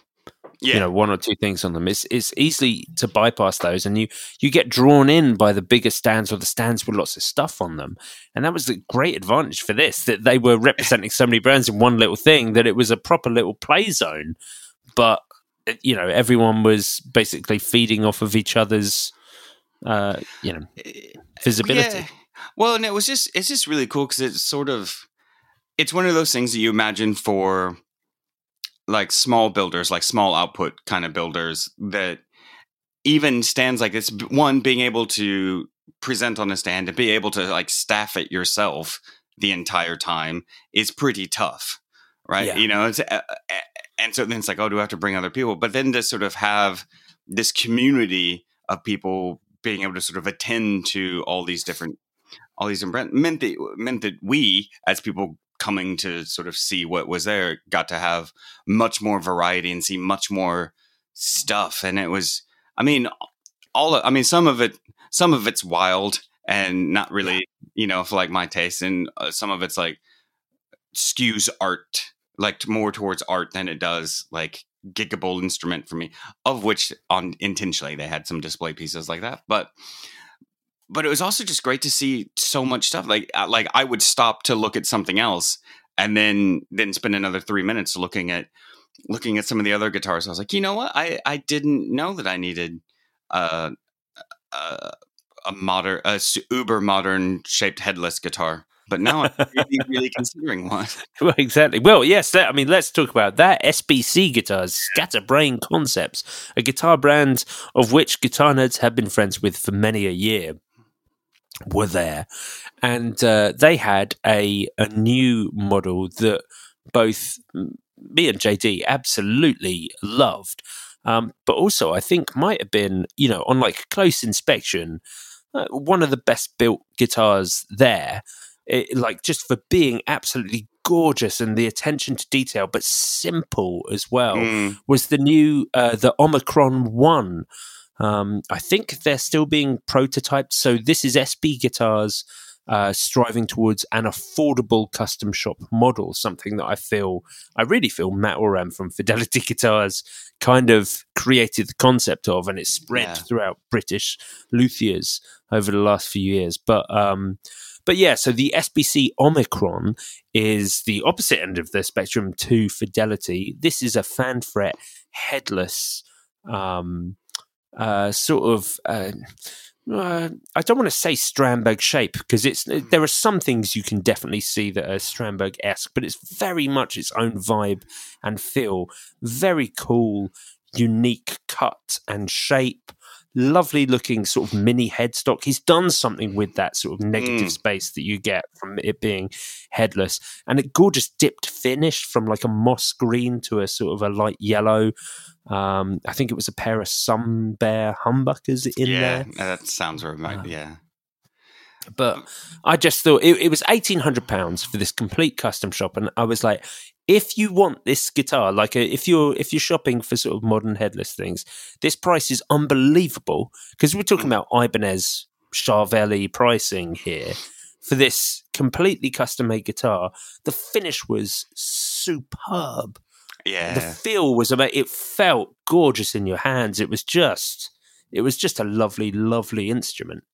Yeah, You know, one or two things on them. It's it's easy to bypass those, and you you get drawn in by the bigger stands or the stands with lots of stuff on them. And that was a great advantage for this that they were representing so many brands in one little thing that it was a proper little play zone. But you know, everyone was basically feeding off of each other's, uh, you know, visibility. Yeah. Well, and it was just it's just really cool because it's sort of it's one of those things that you imagine for like small builders, like small output kind of builders that even stands like this. One being able to present on a stand and be able to like staff it yourself the entire time is pretty tough, right? Yeah. You know, it's, uh, uh, and so then it's like, oh, do I have to bring other people? But then to sort of have this community of people being able to sort of attend to all these different all these different meant that meant that we as people coming to sort of see what was there got to have much more variety and see much more stuff. And it was i mean all of, i mean some of it some of it's wild and not really you know for like my taste. And uh, some of it's like skews art like more towards art than it does like giggable instrument for me of which on intentionally they had some display pieces like that but but it was also just great to see so much stuff like uh, like i would stop to look at something else and then then spend another three minutes looking at looking at some of the other guitars. I was like you know what? I i didn't know that i needed uh, a modern a uber modern shaped headless guitar but now I'm really, really considering one. Well, exactly. Well, yes. That, I mean, let's talk about that. SBC guitars, Scatterbrain Concepts, a guitar brand of which guitar nerds have been friends with for many a year, were there, and uh, they had a a new model that both me and JD absolutely loved. Um, but also, I think might have been, you know, on like close inspection, uh, one of the best built guitars there it, like just for being absolutely gorgeous and the attention to detail, but simple as well, mm. was the new uh, the Omicron One. Um, I think they're still being prototyped. So this is SB Guitars uh, striving towards an affordable custom shop model, something that I feel, I really feel Matt Oram from Fidelity Guitars kind of created the concept of, and it's spread yeah. throughout British luthiers over the last few years. But um, but yeah, so the SBC Omicron is the opposite end of the spectrum to Fidelity. This is a Fanfret headless um, uh, sort of. Uh, uh, I don't want to say Strandberg shape because it's there are some things you can definitely see that are Strandberg esque, but it's very much its own vibe and feel. Very cool, unique cut and shape lovely looking sort of mini headstock. He's done something with that sort of negative mm. space that you get from it being headless, and a gorgeous dipped finish from like a moss green to a sort of a light yellow. Um, I think it was a pair of sun bear humbuckers in yeah, there. that sounds right. Uh, yeah. But I just thought it, it was eighteen hundred pounds for this complete custom shop, and I was like, if you want this guitar, like a, if you're if you're shopping for sort of modern headless things, this price is unbelievable because we're talking about Ibanez Charvelli pricing here for this completely custom made guitar. The finish was superb. Yeah, the feel was about. It felt gorgeous in your hands. It was just, it was just a lovely, lovely instrument.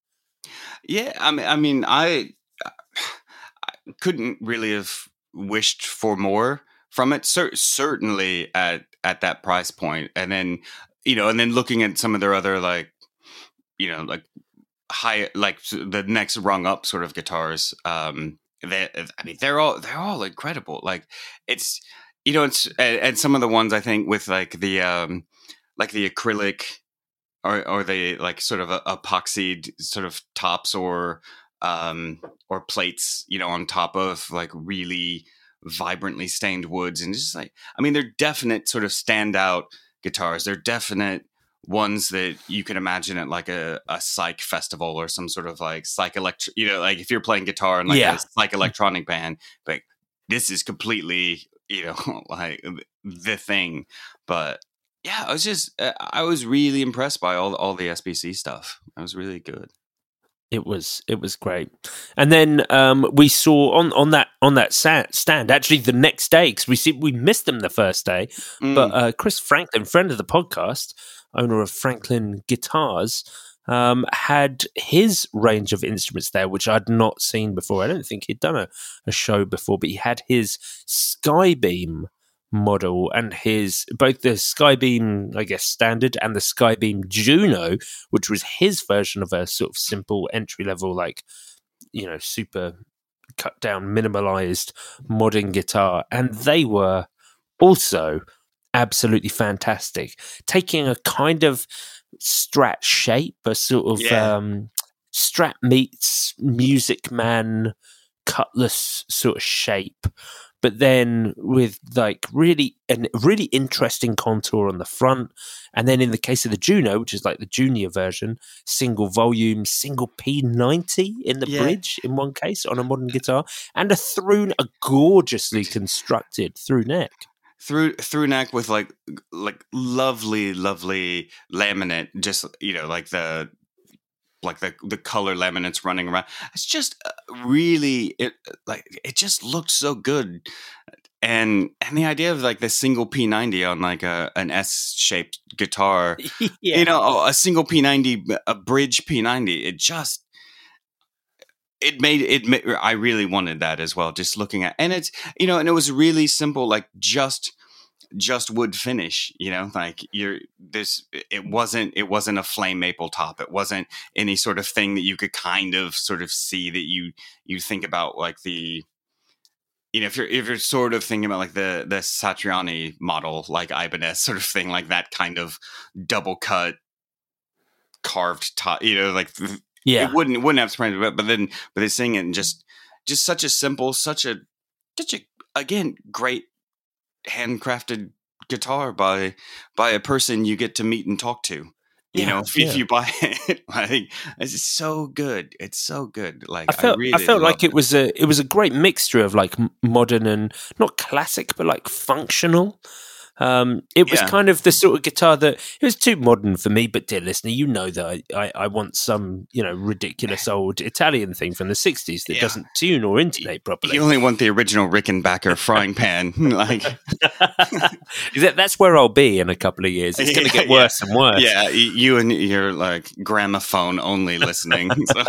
Yeah, I mean, I mean, I, I couldn't really have wished for more from it. Cer- certainly at at that price point, and then you know, and then looking at some of their other like, you know, like high, like the next rung up sort of guitars. Um, that I mean, they're all they're all incredible. Like it's you know, it's and, and some of the ones I think with like the um, like the acrylic or or the like sort of a, epoxied sort of tops or um, or plates, you know, on top of like really vibrantly stained woods, and just like I mean, they're definite sort of standout guitars. They're definite ones that you can imagine at like a, a psych festival or some sort of like psych electro you know like if you're playing guitar in like yeah. a psych electronic band but this is completely you know like the thing but yeah i was just uh, i was really impressed by all all the sbc stuff it was really good it was it was great, and then um, we saw on on that on that stand actually the next day because we see we missed them the first day, mm. but uh, Chris Franklin, friend of the podcast, owner of Franklin Guitars, um, had his range of instruments there, which I'd not seen before. I don't think he'd done a, a show before, but he had his Skybeam model and his both the Skybeam, I guess, standard and the Skybeam Juno, which was his version of a sort of simple entry level, like you know, super cut down, minimalized modern guitar, and they were also absolutely fantastic, taking a kind of strat shape, a sort of yeah. um, strat meets Music Man cutlass sort of shape but then with like really a really interesting contour on the front. And then in the case of the Juno, which is like the junior version, single volume, single P90 in the Yeah. bridge in one case on a modern guitar, and a through a gorgeously constructed through neck. through through neck with like like lovely lovely laminate just you know like the like the the color laminates running around. It's just uh, really it like it just looked so good. And and the idea of like the single p90 on like a an s shaped guitar you know a single p90 a bridge p90 it just it made it ma- i really wanted that as well just looking at and it's you know and it was really simple like just just wood finish you know like you're this it wasn't it wasn't a flame maple top it wasn't any sort of thing that you could kind of sort of see that you you think about like the you know if you're if you're sort of thinking about like the the satriani model like ibanez sort of thing like that kind of double cut carved top you know like Yeah. it wouldn't wouldn't have surprised but, but then but they sing it and just just such a simple, such a such a again great handcrafted guitar by by a person you get to meet and talk to. You Yeah, know, if, yeah. if you buy it, like it's so good. It's so good. Like I felt I, really felt like loved it was a it was a great mixture of like modern and not classic but like functional. Um, it was Yeah. kind of the sort of guitar that it was too modern for me. But dear listener, you know that I, I, I want some you know ridiculous old Italian thing from the '60s that Yeah. doesn't tune or intonate properly. You only want the original Rickenbacker frying pan. like, That- That's where I'll be in a couple of years. It's going to Yeah, get worse and worse. yeah, you and your like gramophone only listening. So,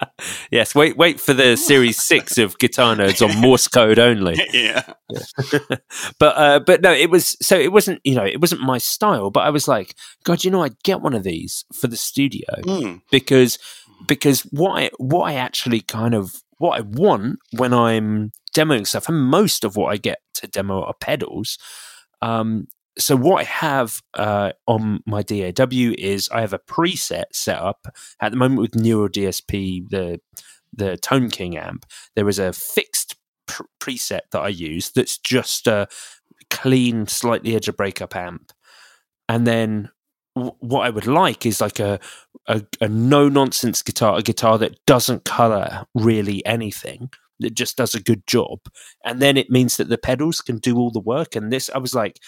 Yes. Wait. Wait for the series six of Guitar Nerds on Morse code only. yeah, but uh, but no, it was so it wasn't you know it wasn't my style. But I was like, God, you know, I'd get one of these for the studio Mm. because because what I what I actually kind of what I want when I'm demoing stuff, and most of what I get to demo are pedals. Um, so what I have uh, on my DAW is I have a preset set up at the moment with Neural DSP, the the Tone King amp. There is a fixed pr- preset that I use that's just a clean, slightly edge of breakup amp, and then w- what I would like is like a a, a no nonsense guitar, a guitar that doesn't color really anything. That just does a good job, and then it means that the pedals can do all the work. And this, I was like,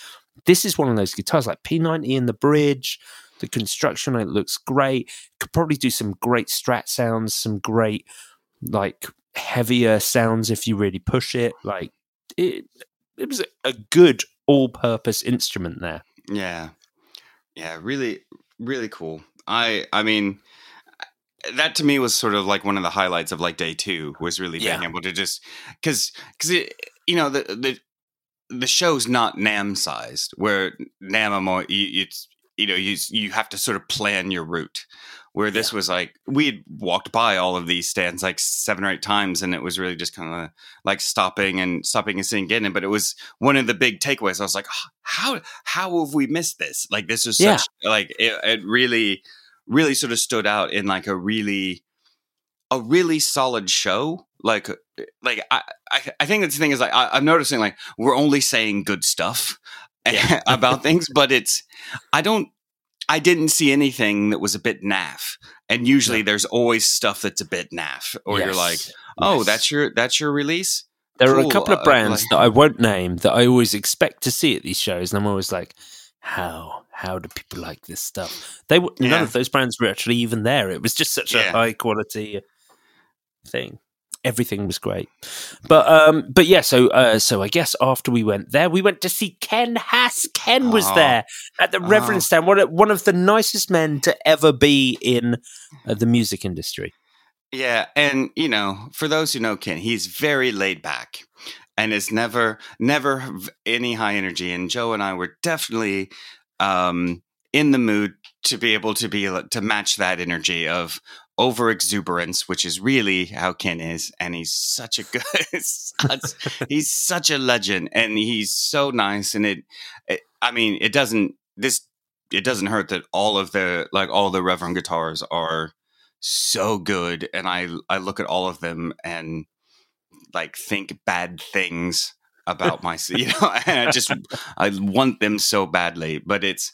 this is one of those guitars, like P90 in the bridge. The construction it looks great. Could probably do some great Strat sounds, some great like heavier sounds if you really push it. Like it, it was a, good all-purpose instrument there. Yeah. Yeah, really really cool. I I mean that to me was sort of like one of the highlights of like day 2 was really being Yeah. able to just cuz cuz it you know the the the show's not NAMM sized where NAMM more you, it's you know you you have to sort of plan your route. Where this was like we had walked by all of these stands like seven or eight times and it was really just kind of like stopping and stopping and seeing getting but it was one of the big takeaways. I was like how how have we missed this? Like this is Yeah. such like it, it really really sort of stood out in like a really a really solid show like like i i, I think that's the thing is like I, i'm noticing like we're only saying good stuff Yeah. about things but it's i don't I didn't see anything that was a bit naff. And usually there's always stuff that's a bit naff. Or you're like, oh, Yes. that's your that's your release? There are a couple of uh, brands like- that I won't name that I always expect to see at these shows, and I'm always like, how how do people like this stuff? They were, none of those brands were actually even there. It was just such a high quality thing. Everything was great, but um, but yeah. So uh, so I guess after we went there, we went to see Ken Hass. Ken was Oh. there at the Reverend Oh. stand. One of, one of the nicest men to ever be in uh, the music industry. Yeah, and you know, for those who know Ken, he's very laid back and is never never any high energy. And Joe and I were definitely um, in the mood to be able to be to match that energy of over exuberance, which is really how Ken is, and he's such a good, he's such a legend, and he's so nice. And it, it, I mean, it doesn't this it doesn't hurt that all of the like all the Reverend guitars are so good and i i look at all of them and like think bad things about myself. You know, and I just I want them so badly, but it's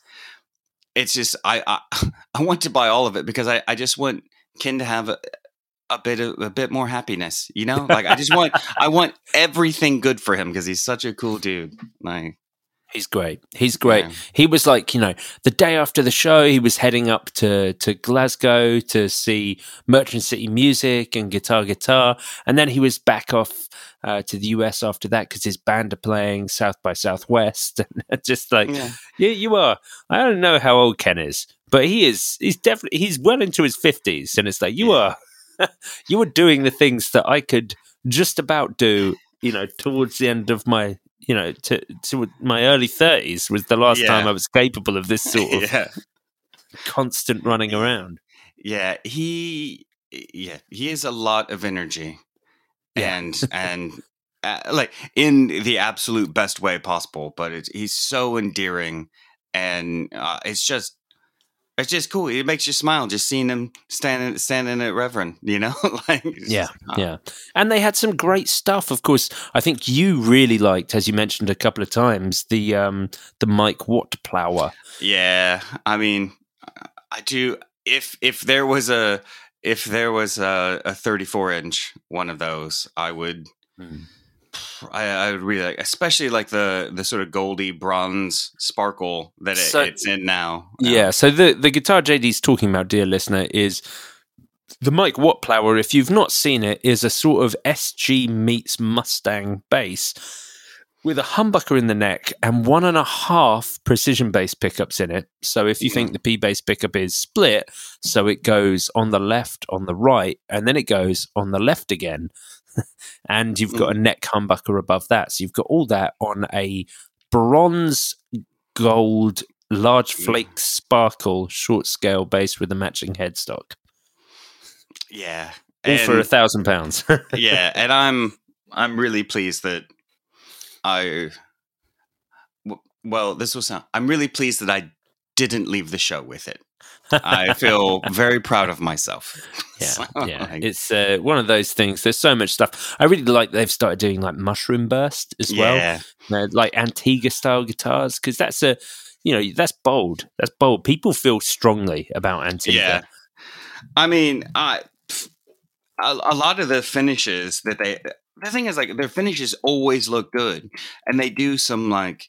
it's just I I, I want to buy all of it because I I just want Ken to have a, a bit of a bit more happiness. You know, like I just want I want everything good for him because he's such a cool dude. Like He's great. He's great. Yeah. He was like, you know, the day after the show, he was heading up to to Glasgow to see Merchant City Music and Guitar Guitar, and then he was back off uh, to the US after that because his band are playing South by Southwest. And just like, Yeah. yeah, you are. I don't know how old Ken is, but he is. He's definitely he's well into his fifties, and it's like you are. you were doing the things that I could just about do. You know, towards the end of my you know, to to my early thirties was the last Yeah. time I was capable of this sort of yeah. constant running around. Yeah, he yeah, he has a lot of energy. Yeah. And and uh, like in the absolute best way possible, but it's, he's so endearing and uh, it's just it's just cool. It makes you smile just seeing him standing standing at Reverend, you know? like Yeah, just, uh, yeah, and they had some great stuff. Of course, I think you really liked, as you mentioned a couple of times, the um the Mike Watt plower. Yeah, I mean, I do. If if there was a if there was a, a 34 inch one of those, I would. Hmm. I, I would really like, especially like the the sort of goldy bronze sparkle that it, So- it's in now. Yeah. So the the guitar JD's talking about, dear listener, is the Mike Watt plower. If you've not seen it, is a sort of SG meets Mustang bass with a humbucker in the neck and one and a half precision bass pickups in it. So if you think the P bass pickup is split, so it goes on the left, on the right, and then it goes on the left again. and you've got a mm. neck humbucker above that. So you've got all that on a bronze gold large flake sparkle short scale bass with a matching headstock. yeah, All for a thousand pounds. yeah, and I'm I'm really pleased that I. Well, this will sound. I'm really pleased that I didn't leave the show with it. I feel very proud of myself. Yeah, So, yeah. like, It's uh, one of those things. There's so much stuff. I really like they've started doing like mushroom burst as well, yeah, uh, like Antigua style guitars, because that's a, you know, that's bold. That's bold. People feel strongly about Antigua. yeah. I mean, I a, a lot of the finishes that they. The thing is, like, their finishes always look good, and they do some like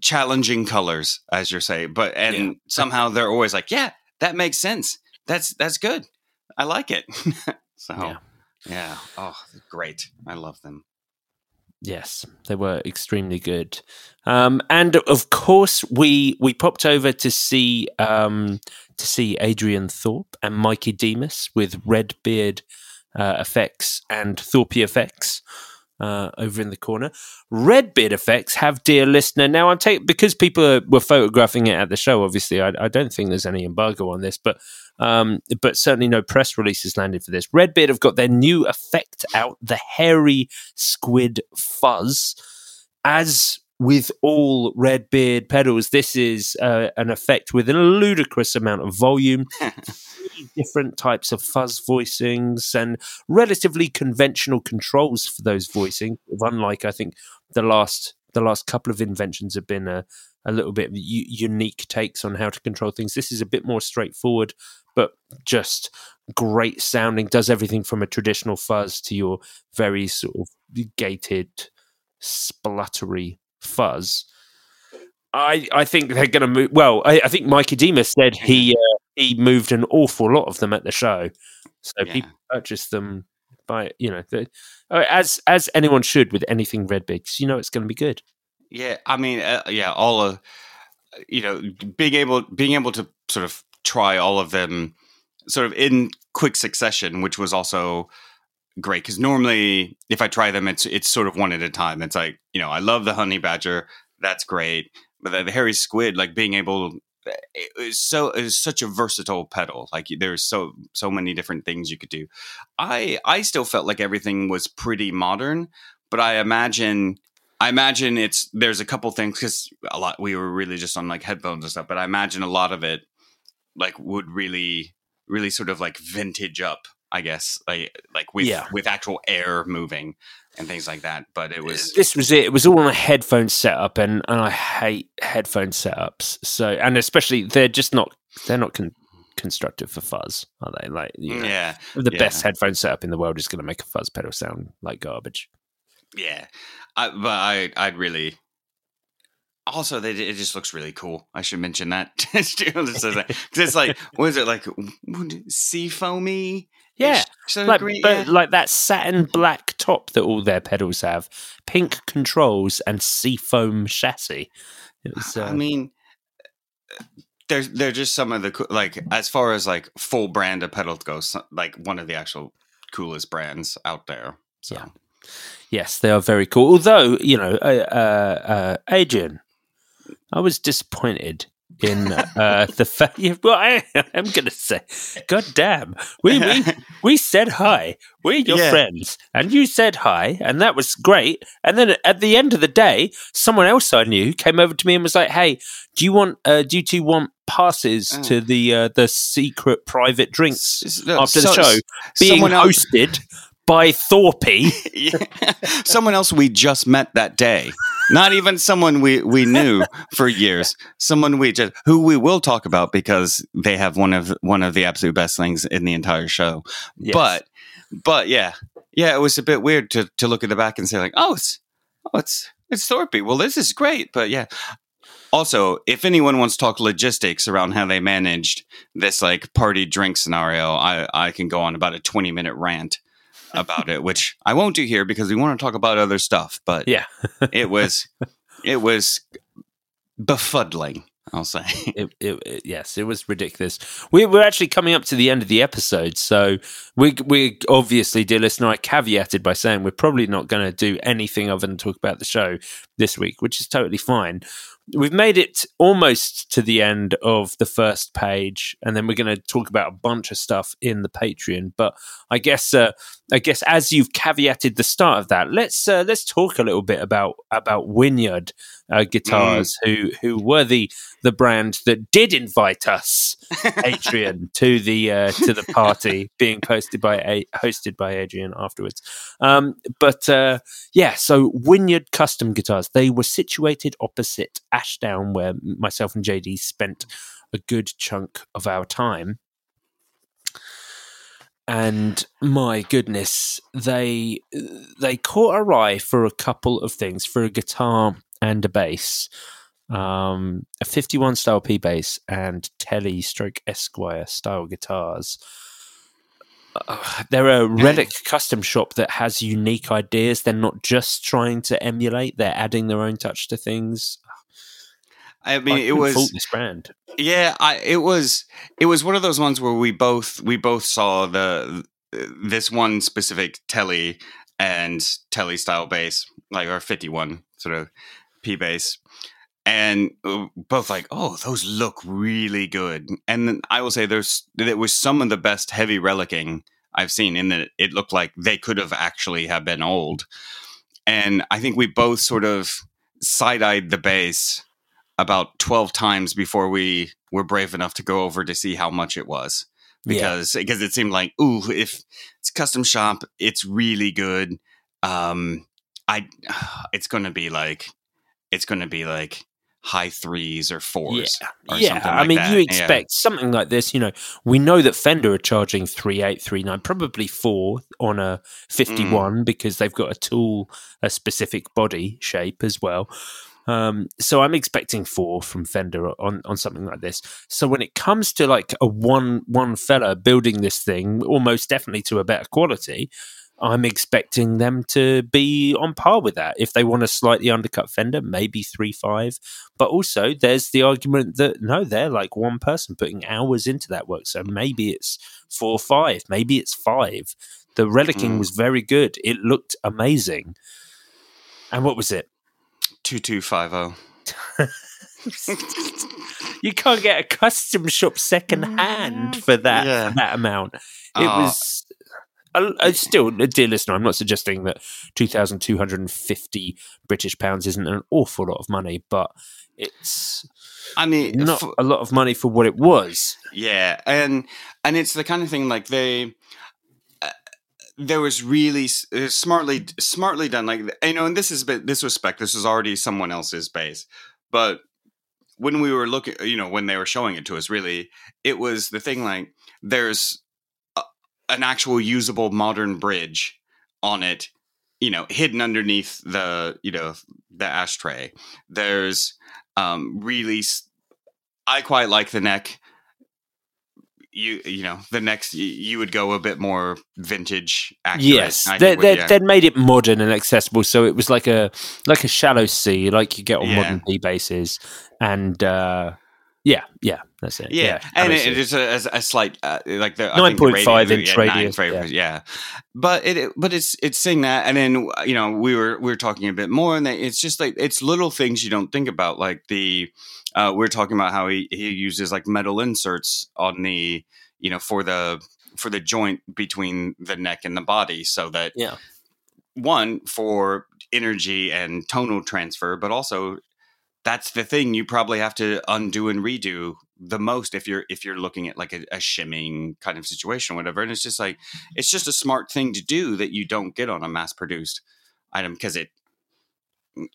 challenging colors, as you're saying. But and Yeah. somehow they're always like, yeah, that makes sense. That's that's good. I like it. so Yeah. yeah. Oh, great. I love them. Yes, they were extremely good, um, and of course we we popped over to see um, to see Adrian Thorpe and Mikey Demus with Redbeard uh, effects and Thorpe effects uh, over in the corner. Redbeard effects have dear listener. Now I'm taking because people were photographing it at the show. Obviously, I, I don't think there's any embargo on this, but um, but certainly no press releases landed for this. Redbeard have got their new effect out, the hairy squid fuzz. As with all red beard pedals, this is uh, an effect with a ludicrous amount of volume, different types of fuzz voicings, and relatively conventional controls for those voicing. Unlike, I think, the last the last couple of inventions have been a, a little bit u- unique takes on how to control things. This is a bit more straightforward, but just great sounding. Does everything from a traditional fuzz to your very sort of gated, spluttery fuzz. I I think they're going to move. Well, I, I think Mikey Demus said he uh, he moved an awful lot of them at the show, so Yeah. people purchased them by you know the, uh, as as anyone should with anything red bigs. You know it's going to be good. Yeah, I mean, uh, yeah, all of you know, being able being able to sort of try all of them sort of in quick succession, which was also great because normally if I try them, it's it's sort of one at a time. It's like you know, I love the honey badger, that's great, but the, the hairy squid, like being able. It is so is such a versatile pedal. Like there's so so many different things you could do. I I still felt like everything was pretty modern, but I imagine I imagine it's there's a couple things because a lot we were really just on like headphones and stuff, but I imagine a lot of it like would really really sort of like vintage up I guess, like like with Yeah. with actual air moving and things like that. But it was this was it. It was all on a headphone setup, and, and I hate headphone setups. So, and especially they're just not they're not con- constructed for fuzz, are they? Like, you mm, know, yeah, the yeah. best headphone setup in the world is going to make a fuzz pedal sound like garbage. yeah. I, but I I'd really. Also, they, it just looks really cool. I should mention that. Because it's like, what is it like? Sea foamy? Yeah, so like, green, but yeah. like that satin black top that all their pedals have, pink controls and seafoam chassis. Was, uh, I mean, they're they're just some of the like as far as like full brand of pedals goes, like one of the actual coolest brands out there. So Yeah. Yes, they are very cool. Although, you know, uh, uh, uh, Adrian, I was disappointed in uh, the fact. Well, I, I'm going to say, God damn, we, we we said hi. We're your Yeah. friends, and you said hi, and that was great. And then at the end of the day, someone else I knew came over to me and was like, "Hey, do you want? Uh, do you two want passes Oh. to the uh, the secret private drinks S- no, after the show being someone else- hosted?" By Thorpe, someone else we just met that day. Not even someone we, we knew for years. Someone we just who we will talk about because they have one of one of the absolute best things in the entire show. Yes. But but yeah. Yeah, it was a bit weird to to look at the back and say like, "Oh, it's oh, it's it's Thorpe. Well, this is great." But yeah. Also, if anyone wants to talk logistics around how they managed this like party drink scenario, I I can go on about a 20 minute rant about it, which I won't do here because we want to talk about other stuff. But Yeah. it was it was befuddling. I'll say. it, it, it- yes, it was ridiculous. We, we're actually coming up to the end of the episode, so we we obviously, dear listener, I caveated by saying we're probably not going to do anything other than talk about the show this week, which is totally fine. We've made it almost to the end of the first page, and then we're going to talk about a bunch of stuff in the Patreon. But I guess, uh, I guess, as you've caveated the start of that, let's uh, let's talk a little bit about about Wynyard uh, guitars, who who were the the brand that did invite us, Adrian, to the uh, to the party being posted by a- hosted by Adrian afterwards. Um, but uh, yeah, so Wynyard Custom Guitars. They were situated opposite Ashdown, where myself and JD spent a good chunk of our time. And my goodness, they they caught our eye for a couple of things, for a guitar and a bass um, a 51 style P bass and Telly stroke Esquire style guitars. Uh, they're a relic custom shop that has unique ideas. They're not just trying to emulate; they're adding their own touch to things. I mean, I it was this brand. Yeah, I it was it was one of those ones where we both we both saw the this one specific telly and telly style bass, like our 51 sort of P bass. And uh, both like, oh, those look really good. And I will say there's there was some of the best heavy relicking I've seen in that it looked like they could have actually have been old. And I think we both sort of side-eyed the bass about 12 times before we were brave enough to go over to see how much it was because because it seemed like ooh if it's custom shop it's really good um i it's going to be like it's going to be like high threes or fours or yeah, something I like mean, that. you Yeah. expect something like this. You know, we know that Fender are charging three eight three nine, probably four on a fifty-one Mm. because they've got a tool, a specific body shape as well. Um, so I'm expecting four from Fender on on something like this. So when it comes to like a one one fella building this thing, almost definitely to a better quality. I'm expecting them to be on par with that. If they want a slightly undercut Fender, maybe three five. But also, there's the argument that no, they're like one person putting hours into that work. So maybe it's four five, maybe it's five. The relicking Mm. was very good. It looked amazing. And what was it? 2250 You can't get a custom shop second hand for that Yeah. that amount. It Ah. was. I, I still, dear listener, I'm not suggesting that 2,250 British pounds isn't an awful lot of money, but it's i mean not a lot of money for what it was. Yeah, and and it's the kind of thing like they there was really uh, smartly smartly done like you know and this is bit this was spec this was already someone else's bass but when we were looking you know when they were showing it to us really it was the thing like there's an actual usable modern bridge on it you know hidden underneath the you know the ashtray there's um really i quite like the neck you you know the next you, would go a bit more vintage accurate, Yes, I they think, with- they yeah. they'd made it modern and accessible, so it was like a like a shallow sea like you get on Yeah. modern P basses, and uh, yeah, yeah, that's it. Yeah, and it, it is a, a slight uh, like the the 9.5 radio- inch yeah, nine radius, yeah. yeah. But it, but it's it's saying that, and then you know we were we were talking a bit more, and it's just like it's little things you don't think about, like the uh, we are talking about how he he uses like metal inserts on the you know for the for the joint between the neck and the body, so that Yeah. one for energy and tonal transfer, but also that's the thing you probably have to undo and redo the most if you're if you're looking at like a, a shimming kind of situation, whatever. And it's just like it's just a smart thing to do that you don't get on a mass produced item because it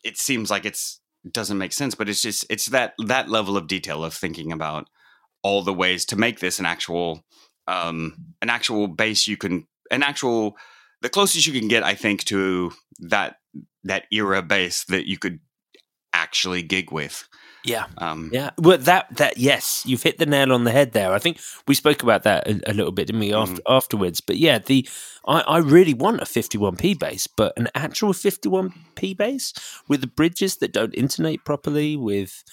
it seems like it's doesn't make sense, but it's just it's that that level of detail of thinking about all the ways to make this an actual um an actual bass you can an actual the closest you can get i think to that that era bass that you could actually gig with yeah. um Yeah, well, that that yes, you've hit the nail on the head there. I think we spoke about that a, a little bit, didn't we, after, afterwards? But yeah, the I, I really want a 51p bass, but an actual 51p bass with the bridges that don't intonate properly, with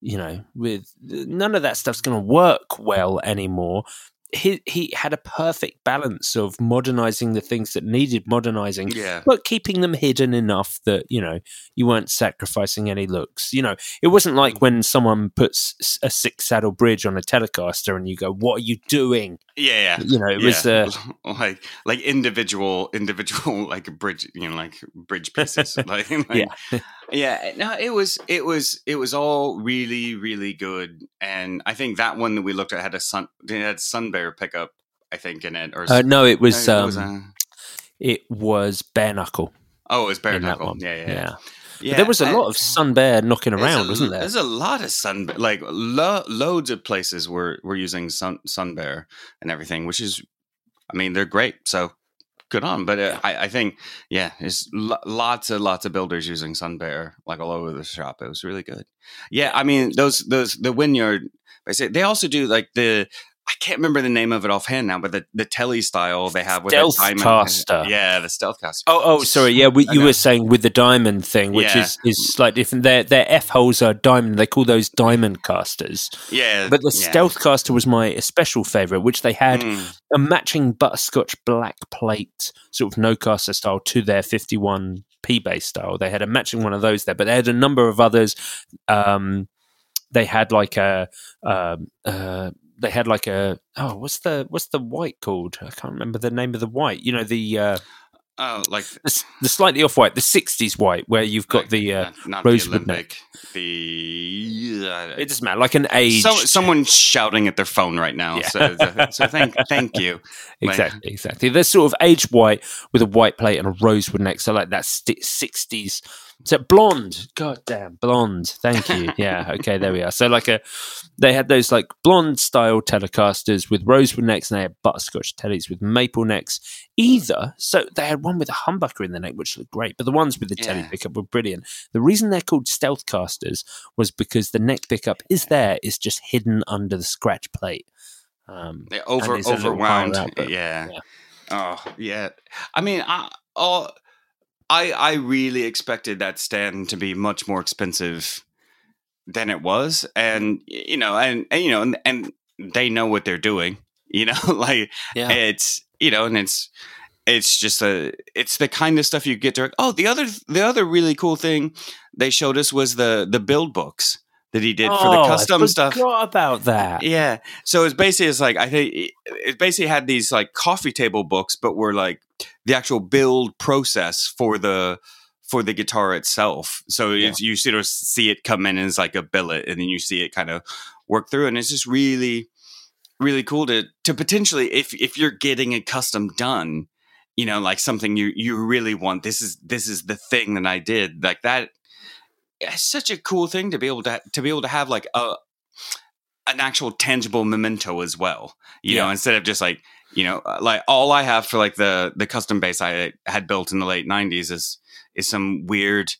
you know, with none of that stuff's going to work well anymore. He he had a perfect balance of modernizing the things that needed modernizing, yeah but keeping them hidden enough that you know you weren't sacrificing any looks. You know, it wasn't Mm. like when someone puts a six saddle bridge on a Telecaster and you go, "What are you doing?" yeah yeah You know, it was uh, like like individual individual like a bridge you know like bridge pieces like, like yeah, yeah no it was it was it was all really really good and i think that one that we looked at had a sun it had sun bear pickup i think in it or uh, no, it was it um, was, uh, it was bare knuckle oh it was bare knuckle one. yeah yeah, yeah. But there was a lot of sun bear knocking around, a- wasn't there? There's a lot of sun, bear, like lo- loads of places were were using sun sun bear and everything, which is, I mean, they're great. So good on. But uh, I, I think, yeah, there's lo- lots and lots of builders using sun bear like all over the shop. It was really good. Yeah, I mean those those the Winyard. I say they also do like the. I can't remember the name of it offhand now, but the, the telly style they have with the diamond. Stealthcaster. Yeah, the stealthcaster. Oh, oh, sorry. Yeah, we, you were saying with the diamond thing, which Yeah. is is slightly different. Their their f holes are diamond. They call those diamond casters. Yeah, But the yeah. stealth caster was my special favorite, which they had Mm. a matching butterscotch black plate, sort of Nocaster style, to their 51 P bass style. They had a matching one of those there, but they had a number of others. Um, they had like a. Um, uh, they had like a oh what's the what's the white called I can't remember the name of the white you know the uh, Oh, like the, the slightly off white the 60s white where you've got like, the uh, not, not rosewood the neck. Olympic, the uh, it doesn't matter like an age Some, someone's shouting at their phone right now. Yeah. So, so thank, thank you. Like- Exactly, exactly. They're sort of aged white with a white plate and a rosewood neck. So like that sixties. So blonde. God damn, blonde. Thank you. Yeah. Okay. There we are. So like a, they had those like blonde style Telecasters with rosewood necks, and they had butterscotch tellies with maple necks. Either so they had one with a humbucker in the neck, which looked great, but the ones with the telly pickup were brilliant. The reason they're called stealth casters was because the neck pickup is there, it's just hidden under the scratch plate. Um, They over a little overwound. yeah. Yeah. Oh yeah. I mean, I oh, I I really expected that stand to be much more expensive than it was, and you know, and, and you know, and, and they know what they're doing. You know, like yeah. it's you know, and it's it's just a it's the kind of stuff you get to. Oh, the other the other really cool thing they showed us was the the build books that he did for the Oh, custom I stuff. forgot about that. Yeah. So it's basically it's like I think it- basically had these like coffee table books, but were like the actual build process for the for the guitar itself. So it's, you sort of see it come in as like a billet, and then you see it kind of work through, and it's just really really cool to to potentially if if you're getting a custom done. you know, like something you you really want. This is this is the thing that I did. Like that. It's such a cool thing to be able to to be able to have like a an actual tangible memento as well. You Yeah. know, instead of just like you know, uh, like all I have for like the the custom bass I had built in the late '90s is is some weird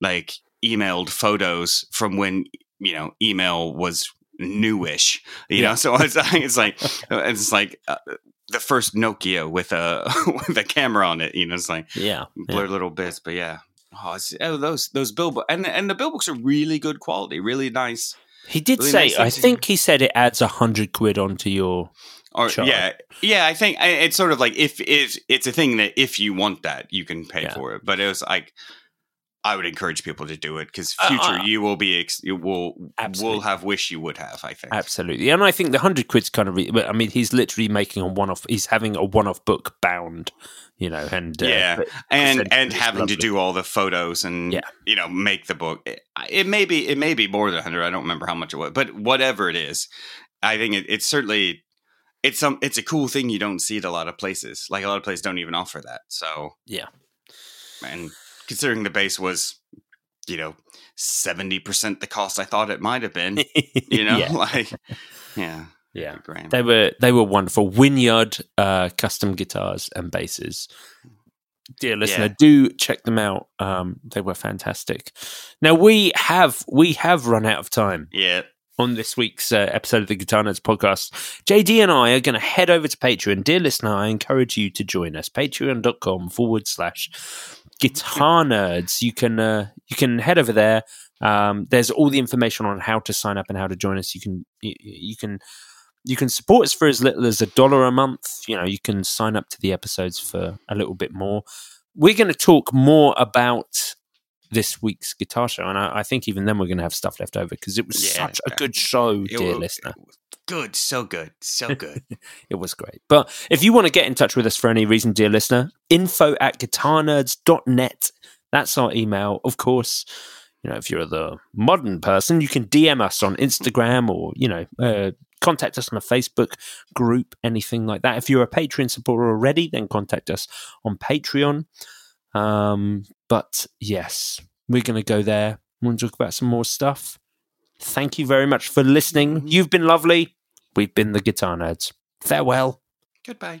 like emailed photos from when you know email was newish. You Yeah. know, so it's like it's like it's like. Uh, the first Nokia with a with a camera on it, you know, it's like Yeah. blur little bits, but yeah. Oh, oh those those bill and and the bill books are really good quality, really nice. He did Really say, nice I think he said it adds a hundred quid onto your. Or yeah, yeah. I think it's sort of like if if it's a thing that if you want that, you can pay Yeah. for it. But it was like I would encourage people to do it because Uh, future uh, you will be ex- you will Absolutely. will have wish you would have. I think. Absolutely, and I think the hundred quid's kind of. Re- I mean, he's literally making a one-off. He's having a one-off book bound, you know, and uh, yeah, and and having to do all the photos and Yeah. you know make the book. It, it may be it may be more than hundred. I don't remember how much it was, but whatever it is, I think it, it's certainly it's some it's a cool thing you don't see at a lot of places. Like a lot of places don't even offer that. So Yeah. and considering the bass was you know seventy percent the cost I thought it might have been, you know, yeah, like yeah, yeah. They were they were wonderful. Winyard uh, custom guitars and basses. Dear listener, Yeah. do check them out. Um, they were fantastic. Now we have we have run out of time yeah, on this week's uh, episode of the Guitar Nerds podcast. JD and I are going to head over to Patreon. Dear listener, I encourage you to join us. Patreon.com forward slash guitar nerds. You can uh, you can head over there. Um, there's all the information on how to sign up and how to join us. You can you, you can you can support us for as little as a dollar a month. You know, you can sign up to the episodes for a little bit more. We're going to talk more about this week's guitar show, and I, I think even then we're going to have stuff left over because it was Yeah. such a good show, It dear wa- listener. good, so good, so good. It was great. But if you want to get in touch with us for any reason, dear listener, info at guitarnerds.net. That's our email. Of course, you know, if you're the modern person, you can DM us on Instagram or, you know, uh, contact us on a Facebook group, anything like that. If you're a Patreon supporter already, then contact us on Patreon. Um, but yes, we're going to go there. We're going to talk about some more stuff. Thank you very much for listening. You've been lovely. We've been the Guitar Nerds. Farewell. Goodbye.